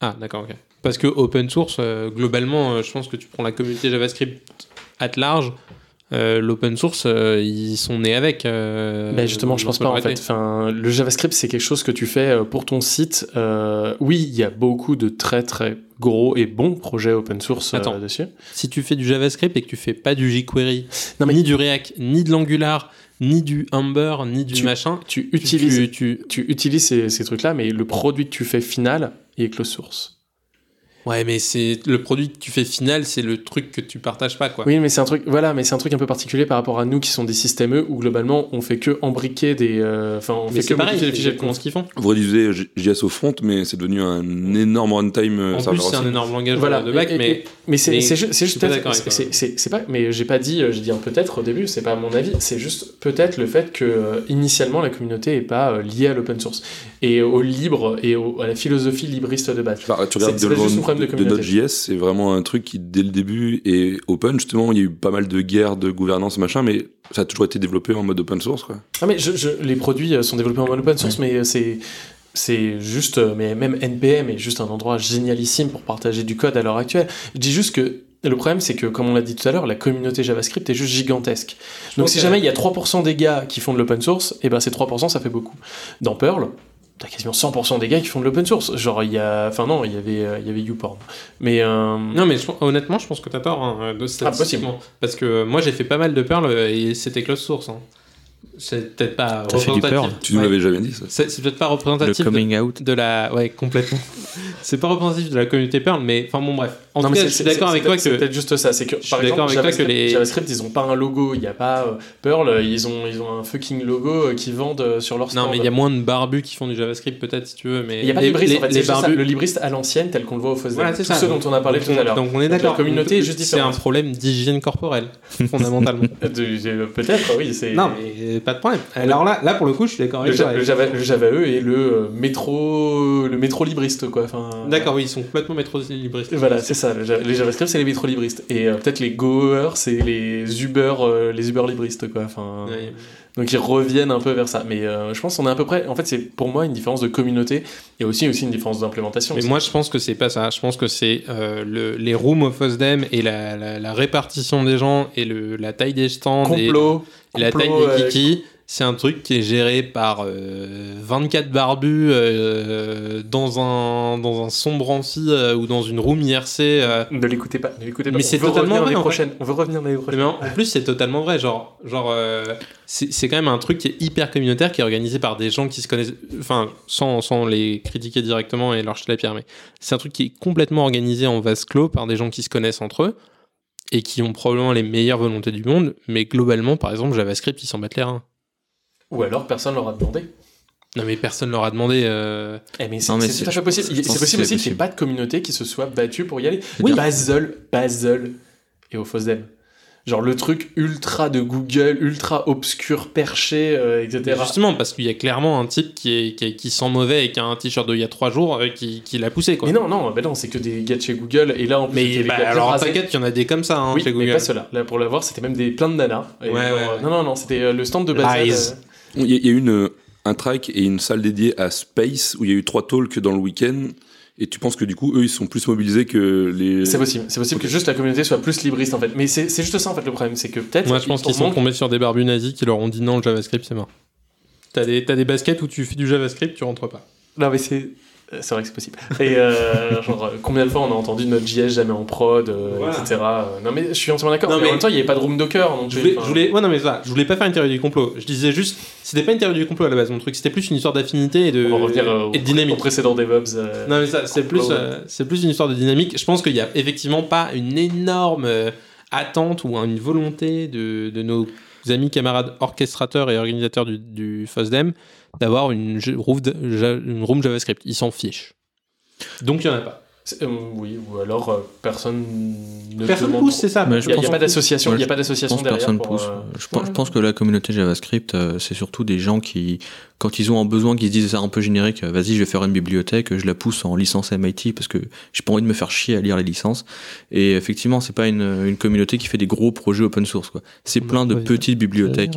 [SPEAKER 5] Ah, d'accord, ok. Parce que open source, euh, globalement, euh, je pense que tu prends la communauté JavaScript at large, euh, l'open source, euh, ils sont nés avec. euh,
[SPEAKER 2] Ben justement, je pense pas en fait. Enfin, le JavaScript, c'est quelque chose que tu fais euh, pour ton site. Euh, oui, il y a beaucoup de très très gros et bons projets open source euh,
[SPEAKER 5] Attends.
[SPEAKER 2] dessus.
[SPEAKER 5] Si tu fais du JavaScript et que tu fais pas du jQuery,
[SPEAKER 2] Non, mais-
[SPEAKER 5] ni du React, ni de l'Angular, ni du Humber, ni du
[SPEAKER 2] Tu-
[SPEAKER 5] machin,
[SPEAKER 2] Tu
[SPEAKER 5] tu-
[SPEAKER 2] utilises,
[SPEAKER 5] tu- tu-
[SPEAKER 2] tu utilises ces, ces trucs-là, mais le produit que tu fais final, il est close source.
[SPEAKER 5] Ouais, mais c'est le produit que tu fais final, c'est le truc que tu partages pas, quoi.
[SPEAKER 2] Oui, mais c'est un truc, voilà, mais c'est un truc un peu particulier par rapport à nous qui sont des systèmes E où globalement on fait que embriquer des, euh, enfin on
[SPEAKER 5] mais
[SPEAKER 2] fait
[SPEAKER 5] c'est
[SPEAKER 2] que
[SPEAKER 5] pareil,
[SPEAKER 2] les fichiers de compte.
[SPEAKER 5] ce qu'ils font.
[SPEAKER 3] Vous réduisez JS au front, mais c'est devenu un énorme runtime euh,
[SPEAKER 5] En plus, c'est un énorme langage
[SPEAKER 2] Voilà,
[SPEAKER 5] de
[SPEAKER 2] et-
[SPEAKER 5] mais
[SPEAKER 2] Mais c'est juste peut-être- c'est- pas mais j'ai pas dit euh, j'ai dit un peut-être au début c'est pas mon avis c'est juste peut-être le fait que euh, initialement la communauté est pas euh, liée à l'open source et au libre et au- à la philosophie libriste de base
[SPEAKER 3] Enfin, tu regardes
[SPEAKER 2] c'est
[SPEAKER 3] de,
[SPEAKER 2] de.
[SPEAKER 3] Node.js, c'est vraiment un truc qui, dès le début, est open. Justement, il y a eu pas mal de guerres de gouvernance, machin, mais ça a toujours été développé en mode open source, quoi.
[SPEAKER 2] ah mais je, je- les produits euh, sont développés en mode open source mais euh, c'est c'est juste euh, mais même npm est juste un endroit génialissime pour partager du code à l'heure actuelle je dis juste que le problème, c'est que, comme on l'a dit tout à l'heure, la communauté JavaScript est juste gigantesque. Donc, si jamais il y a 3% des gars qui font de l'open source, et ben ces 3%, ça fait beaucoup. Dans Perl, t'as quasiment 100% des gars qui font de l'open source. Genre, il y a. Enfin, non, il y avait, euh, il y avait YouPorn. Mais. euh,
[SPEAKER 5] Non, mais je- honnêtement, je pense que t'as tort, hein, de statistiquement. Parce que moi, j'ai fait pas mal de Perl euh, et c'était close source. hein. C'est peut-être pas
[SPEAKER 4] T'as fait du
[SPEAKER 5] représentatif.
[SPEAKER 4] Perl
[SPEAKER 3] Tu nous
[SPEAKER 5] Ouais.
[SPEAKER 3] l'avais jamais dit, ça.
[SPEAKER 5] C'est peut-être pas
[SPEAKER 4] Le
[SPEAKER 5] représentatif de,
[SPEAKER 4] coming out.
[SPEAKER 5] de la. Ouais, complètement. c'est pas représentatif de la communauté Perl, mais enfin bon, bref. En
[SPEAKER 2] non,
[SPEAKER 5] tout
[SPEAKER 2] mais
[SPEAKER 5] cas,
[SPEAKER 2] c'est-
[SPEAKER 5] je suis d'accord avec toi
[SPEAKER 2] peut-être- C'est
[SPEAKER 5] que.
[SPEAKER 2] peut-être juste ça. C'est que,
[SPEAKER 5] Je
[SPEAKER 2] par
[SPEAKER 5] suis d'accord
[SPEAKER 2] exemple,
[SPEAKER 5] avec toi que
[SPEAKER 2] JavaScript,
[SPEAKER 5] les-
[SPEAKER 2] JavaScript, ils ont pas un logo. Il n'y a pas euh, Perl, euh, ils ont, ils ont un fucking logo euh, qu'ils vendent euh, sur leur stand.
[SPEAKER 5] Non, mais il y a moins de barbus qui font du JavaScript, peut-être, si tu veux. Mais
[SPEAKER 2] Il n'y a pas de
[SPEAKER 5] les,
[SPEAKER 2] libriste,
[SPEAKER 5] les-
[SPEAKER 2] en fait.
[SPEAKER 5] les
[SPEAKER 2] c'est juste ça,
[SPEAKER 5] barbus.
[SPEAKER 2] le libriste à l'ancienne, tel qu'on le voit au Fosdem.
[SPEAKER 5] Voilà, c'est
[SPEAKER 2] Tous
[SPEAKER 5] ça.
[SPEAKER 2] ceux dont on a parlé tout à l'heure.
[SPEAKER 5] Donc on est d'accord.
[SPEAKER 2] la communauté juste
[SPEAKER 5] C'est un problème d'hygiène corporelle, fondamentalement.
[SPEAKER 2] De- de- Peut-être, oui. c'est-
[SPEAKER 5] non, mais pas de problème. Alors là, là pour le coup, je suis d'accord avec toi.
[SPEAKER 2] le Java, le Java E est le euh, métro, le métro libriste, quoi. Enfin,
[SPEAKER 5] D'accord, oui, ils sont complètement métro libristes.
[SPEAKER 2] Voilà, c'est ça. les JavaScript, c'est les métro libristes. Et euh, peut-être les Goers, c'est les Uber, euh, les Uber libristes, quoi. Enfin,
[SPEAKER 5] Ouais.
[SPEAKER 2] Donc ils reviennent un peu vers ça. Mais euh, je pense qu'on est à peu près. En fait, c'est pour moi une différence de communauté et aussi aussi une différence d'implémentation.
[SPEAKER 5] Mais moi, je pense que c'est pas ça. Je pense que c'est euh, le, les rooms of FOSDEM et la, la, la répartition des gens et le, la taille des stands
[SPEAKER 2] complot,
[SPEAKER 5] et, et la taille des
[SPEAKER 2] euh,
[SPEAKER 5] kikis. C'est un truc qui est géré par euh, 24 barbus euh, dans, un, dans un sombre amphi euh, ou dans une room IRC. euh.
[SPEAKER 2] Ne l'écoutez pas, ne l'écoutez pas.
[SPEAKER 5] Mais c'est totalement vrai, en
[SPEAKER 2] prochaine. On veut revenir l'année prochaine.
[SPEAKER 5] Mais en, en plus, c'est totalement vrai. Genre, genre c'est c'est quand même un truc qui est hyper communautaire, qui est organisé par des gens qui se connaissent. Enfin, sans, sans les critiquer directement et leur jeter la pierre, mais c'est un truc qui est complètement organisé en vase clos par des gens qui se connaissent entre eux et qui ont probablement les meilleures volontés du monde. Mais globalement, par exemple, JavaScript, ils s'en battent les reins.
[SPEAKER 2] Ou alors personne leur a demandé.
[SPEAKER 5] Non, mais personne leur a demandé. euh,
[SPEAKER 2] Eh mais c'est
[SPEAKER 4] mais
[SPEAKER 2] tout à fait possible. C'est possible aussi qu'il n'y ait pas de communauté qui se soit battue pour y aller.
[SPEAKER 4] Oui.
[SPEAKER 2] Basel, Basel et au Fosdem. Genre le truc ultra de Google, ultra obscur, perché, euh, etc.
[SPEAKER 5] Justement, parce qu'il y a clairement un type qui, est, qui, est- qui sent mauvais et qui a un t-shirt d'il y a trois jours euh, qui, qui l'a poussé, quoi.
[SPEAKER 2] Mais non, non, bah non, c'est que des gars de chez Google. Et là, en plus,
[SPEAKER 5] Mais bah, alors,
[SPEAKER 2] rasés.
[SPEAKER 5] t'inquiète, il y en a des comme ça hein,
[SPEAKER 2] Oui,
[SPEAKER 5] chez
[SPEAKER 2] mais
[SPEAKER 5] Google.
[SPEAKER 2] pas ceux-là. Là, pour l'avoir, c'était même des plein de nanas. Et
[SPEAKER 5] Ouais, ouais,
[SPEAKER 2] genre,
[SPEAKER 5] ouais.
[SPEAKER 2] Non, non, non, c'était euh, le stand de Basel.
[SPEAKER 3] Il y, a- il y a eu une, un track et une salle dédiée à Space où il y a eu trois talks dans le week-end. Et tu penses que du coup, eux, ils sont plus mobilisés que les.
[SPEAKER 2] C'est possible, c'est possible que juste la communauté soit plus libriste en fait. Mais c'est c'est juste ça en fait le problème, c'est que peut-être.
[SPEAKER 5] Moi, je pense
[SPEAKER 2] il
[SPEAKER 5] qu'ils sont tombés sur des barbus nazis qui leur ont dit non, le JavaScript, c'est mort. T'as des, t'as des baskets où tu fais du JavaScript, tu rentres pas.
[SPEAKER 2] Non, mais c'est. Euh, C'est vrai que c'est possible. Et euh, genre, euh, combien de fois on a entendu notre JS jamais en prod, euh,
[SPEAKER 5] Voilà.
[SPEAKER 2] etc. Non, mais je suis entièrement d'accord.
[SPEAKER 5] Non,
[SPEAKER 2] Mais,
[SPEAKER 5] mais-
[SPEAKER 2] en même temps, il n'y avait pas de room Docker. Donc
[SPEAKER 5] Je voulais,
[SPEAKER 2] enfin,
[SPEAKER 5] je voulais, ouais, non, mais ça, je voulais pas faire une théorie du complot. Je disais juste, c'était pas une théorie du complot à la base, mon truc, c'était plus une histoire d'affinité et de,
[SPEAKER 2] On va revenir euh,
[SPEAKER 5] et de dynamique.
[SPEAKER 2] au précédent DevOps.
[SPEAKER 5] Non, mais ça, c'est plus, c'est plus une histoire de dynamique. Je pense qu'il y a effectivement pas une énorme attente ou une volonté de, de nos amis camarades orchestrateurs et organisateurs du, du FOSDEM d'avoir une, une room JavaScript. Ils s'en fichent. Donc il y en a pas.
[SPEAKER 2] C'est- euh, oui, ou alors euh, personne ne
[SPEAKER 5] Personne
[SPEAKER 2] demande-
[SPEAKER 5] pousse, c'est ça.
[SPEAKER 2] Il
[SPEAKER 4] je
[SPEAKER 2] n'y a, pas d'association,
[SPEAKER 4] Ouais,
[SPEAKER 2] il y a
[SPEAKER 4] je
[SPEAKER 2] pas d'association
[SPEAKER 4] pense que
[SPEAKER 2] derrière.
[SPEAKER 4] personne
[SPEAKER 2] pour,
[SPEAKER 4] pousse.
[SPEAKER 2] euh,
[SPEAKER 4] Je, pense, je pense que la communauté JavaScript, euh, c'est surtout des gens qui, quand ils ont un besoin, qui se disent c'est un peu générique, vas-y, je vais faire une bibliothèque, je la pousse en licence MIT parce que j'ai pas envie de me faire chier à lire les licences. Et effectivement, c'est pas une, une communauté qui fait des gros projets open source. C'est
[SPEAKER 5] On
[SPEAKER 4] plein de petites bibliothèques.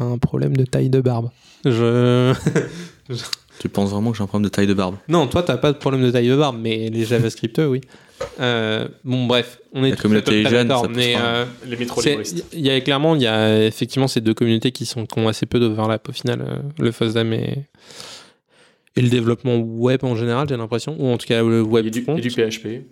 [SPEAKER 5] Un problème de taille de barbe. Je.
[SPEAKER 4] Tu penses vraiment que j'ai un problème de taille de barbe?
[SPEAKER 5] Non, toi, t'as pas de problème de taille de barbe, mais les JavaScripteurs, oui. Euh, bon, bref, on est
[SPEAKER 4] La
[SPEAKER 5] tous
[SPEAKER 4] communauté jeune,
[SPEAKER 5] d'accord,
[SPEAKER 4] ça
[SPEAKER 5] mais euh,
[SPEAKER 2] les
[SPEAKER 5] il y a clairement, il y a effectivement ces deux communautés qui sont qui ont assez peu d'overlap au final, euh, le FOSDEM et et le développement web en général, j'ai l'impression, ou en tout cas le web
[SPEAKER 2] Et du,
[SPEAKER 5] front.
[SPEAKER 2] et du PHP.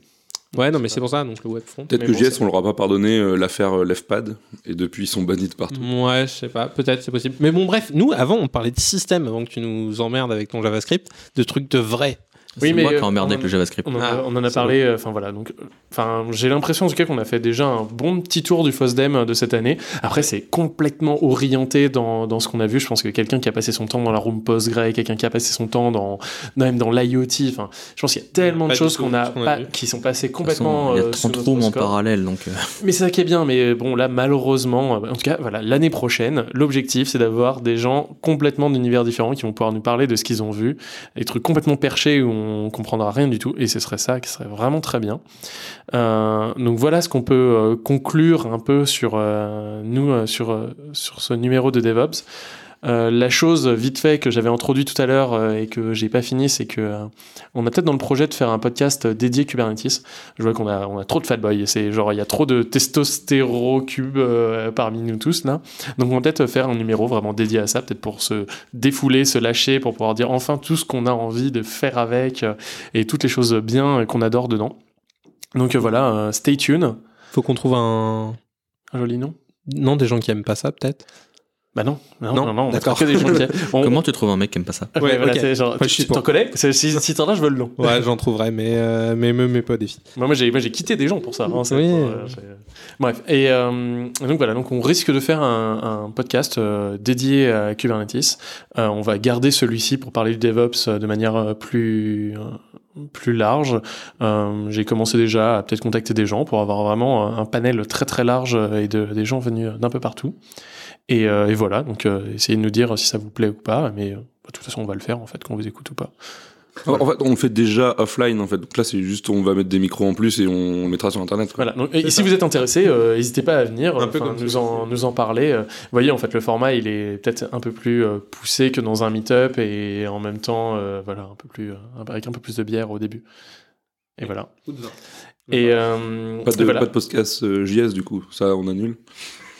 [SPEAKER 5] Ouais, non, mais c'est pour ça, donc le web front.
[SPEAKER 3] Peut-être que
[SPEAKER 2] bon,
[SPEAKER 3] JS, on leur a pas pardonné euh, l'affaire euh, Leftpad, et depuis ils sont bannis de partout.
[SPEAKER 5] Ouais, je sais pas, peut-être c'est possible. Mais bon, bref, nous avant on parlait de système avant que tu nous emmerdes avec ton JavaScript, de trucs de vrai.
[SPEAKER 2] Oui,
[SPEAKER 4] C'est
[SPEAKER 2] mais,
[SPEAKER 4] moi qui
[SPEAKER 2] euh,
[SPEAKER 4] ai emmerdé
[SPEAKER 2] on
[SPEAKER 4] avec
[SPEAKER 2] en-
[SPEAKER 4] le JavaScript.
[SPEAKER 2] On en, a,
[SPEAKER 5] Ah,
[SPEAKER 2] on en a
[SPEAKER 5] c'est
[SPEAKER 2] parlé, euh, enfin voilà. Donc, euh, enfin, j'ai l'impression en tout cas qu'on a fait déjà un bon petit tour du FOSDEM de cette année. Après, c'est complètement orienté dans, dans ce qu'on a vu. Je pense que quelqu'un qui a passé son temps dans la room Postgre, quelqu'un qui a passé son temps dans même dans l'IoT. Enfin, je pense qu'il y a tellement
[SPEAKER 5] Pas
[SPEAKER 2] de choses qu'on a, pas, qui sont passées complètement.
[SPEAKER 4] il y a
[SPEAKER 2] euh, sous
[SPEAKER 4] 30
[SPEAKER 2] notre
[SPEAKER 4] rooms en parallèle, donc euh,
[SPEAKER 2] Mais c'est ça qui est bien. Mais bon, là, malheureusement, euh, en tout cas, voilà, l'année prochaine, l'objectif, c'est d'avoir des gens complètement d'univers différents qui vont pouvoir nous parler de ce qu'ils ont vu, des trucs complètement perchés où on comprendra rien du tout. Et ce serait ça qui serait vraiment très bien. Euh, donc voilà ce qu'on peut euh, conclure un peu sur euh, nous, sur, sur ce numéro de DevOps. Euh, la chose vite fait que j'avais introduit tout à l'heure euh, et que j'ai pas fini, c'est que euh, on a peut-être dans le projet de faire un podcast dédié Kubernetes. Je vois qu'on a, on a trop de fatboys. C'est genre il y a trop de testostéro-cube euh, parmi nous tous là. Donc on va peut-être faire un numéro vraiment dédié à ça, peut-être pour se défouler, se lâcher, pour pouvoir dire enfin tout ce qu'on a envie de faire avec et toutes les choses bien qu'on adore dedans. Donc voilà, stay tuned.
[SPEAKER 5] Faut qu'on trouve un.
[SPEAKER 2] Un joli nom?
[SPEAKER 5] Non, des gens qui aiment pas ça, peut-être.
[SPEAKER 2] Bah non, non,
[SPEAKER 5] Non,
[SPEAKER 2] non, non, on
[SPEAKER 5] d'accord.
[SPEAKER 2] que des gens qui. on-
[SPEAKER 4] comment tu trouves un mec qui aime pas ça
[SPEAKER 2] Ouais,
[SPEAKER 5] Ouais,
[SPEAKER 2] voilà,
[SPEAKER 5] ok.
[SPEAKER 2] c'est genre, tu t'en connais Si, si, t'en as, je veux le nom.
[SPEAKER 5] Ouais, j'en trouverai, mais, euh, mais me mets pas au défi.
[SPEAKER 2] Moi, moi, j'ai, moi, j'ai quitté des gens pour ça. hein,
[SPEAKER 5] Oui.
[SPEAKER 2] euh, j'ai- Bref, et euh, donc voilà, donc on risque de faire un, un podcast euh, dédié à Kubernetes. Euh, on va garder celui-ci pour parler du DevOps euh, de manière euh, plus euh, plus large. Euh, j'ai commencé déjà à peut-être contacter des gens pour avoir vraiment un panel très très large euh, et de, des gens venus d'un peu partout. Et, euh, et voilà, donc euh, essayez de nous dire si ça vous plaît ou pas, mais euh, de toute façon on va le faire en fait, qu'on vous écoute ou pas.
[SPEAKER 3] En en fait, on le fait déjà offline, en fait. Donc là, c'est juste, on va mettre des micros en plus et on le mettra sur Internet. quoi.
[SPEAKER 2] Voilà. Donc, et si vous êtes intéressé, euh, n'hésitez pas à venir,
[SPEAKER 5] Un peu comme
[SPEAKER 2] nous en nous en parler. Vous voyez, en fait, le format, il est peut-être un peu plus poussé que dans un meet-up et en même temps, euh, voilà, un peu plus avec un peu plus de bière au début. Et voilà. Et euh,
[SPEAKER 3] Pas de,
[SPEAKER 2] voilà.
[SPEAKER 3] pas de podcast euh, JS, du coup. Ça, on annule.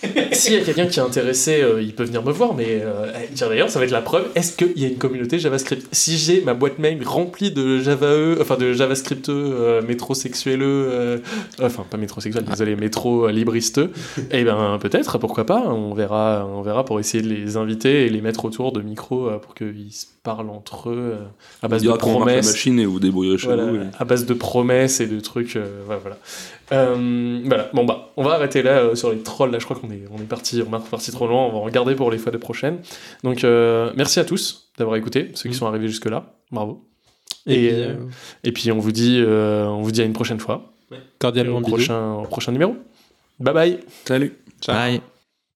[SPEAKER 2] S'il y a quelqu'un qui est intéressé, euh, il peut venir me voir, mais euh, tiens, d'ailleurs, ça va être la preuve. Est-ce qu'il y a une communauté JavaScript? Si j'ai ma boîte mail remplie de JavaE, enfin de JavaScript euh, métrosexuelleux, euh, enfin pas métrosexuel, désolé, métro euh, libristeux, eh ben peut-être, pourquoi pas On verra, on verra pour essayer de les inviter et les mettre autour de micros pour qu'ils se parlent entre eux à base de
[SPEAKER 3] marque la
[SPEAKER 2] promesses.
[SPEAKER 3] machine et vous débrouillerez chez
[SPEAKER 2] Voilà,
[SPEAKER 3] vous.
[SPEAKER 2] à base de promesses et de trucs. voilà. Euh, voilà. Bon bah, on va arrêter là euh, sur les trolls. Là, je crois qu'on est, on est parti, on est parti trop loin. On va en regarder pour les fois de prochaines. Donc, euh, merci à tous d'avoir écouté, ceux qui
[SPEAKER 5] Mm.
[SPEAKER 2] sont arrivés jusque là. Bravo.
[SPEAKER 5] Et,
[SPEAKER 2] Et,
[SPEAKER 5] puis,
[SPEAKER 2] Et puis on vous dit, euh, on vous dit à une prochaine fois.
[SPEAKER 5] Cordialement
[SPEAKER 2] au prochain, au prochain numéro. Bye bye.
[SPEAKER 3] Salut.
[SPEAKER 5] Ciao.
[SPEAKER 4] Bye.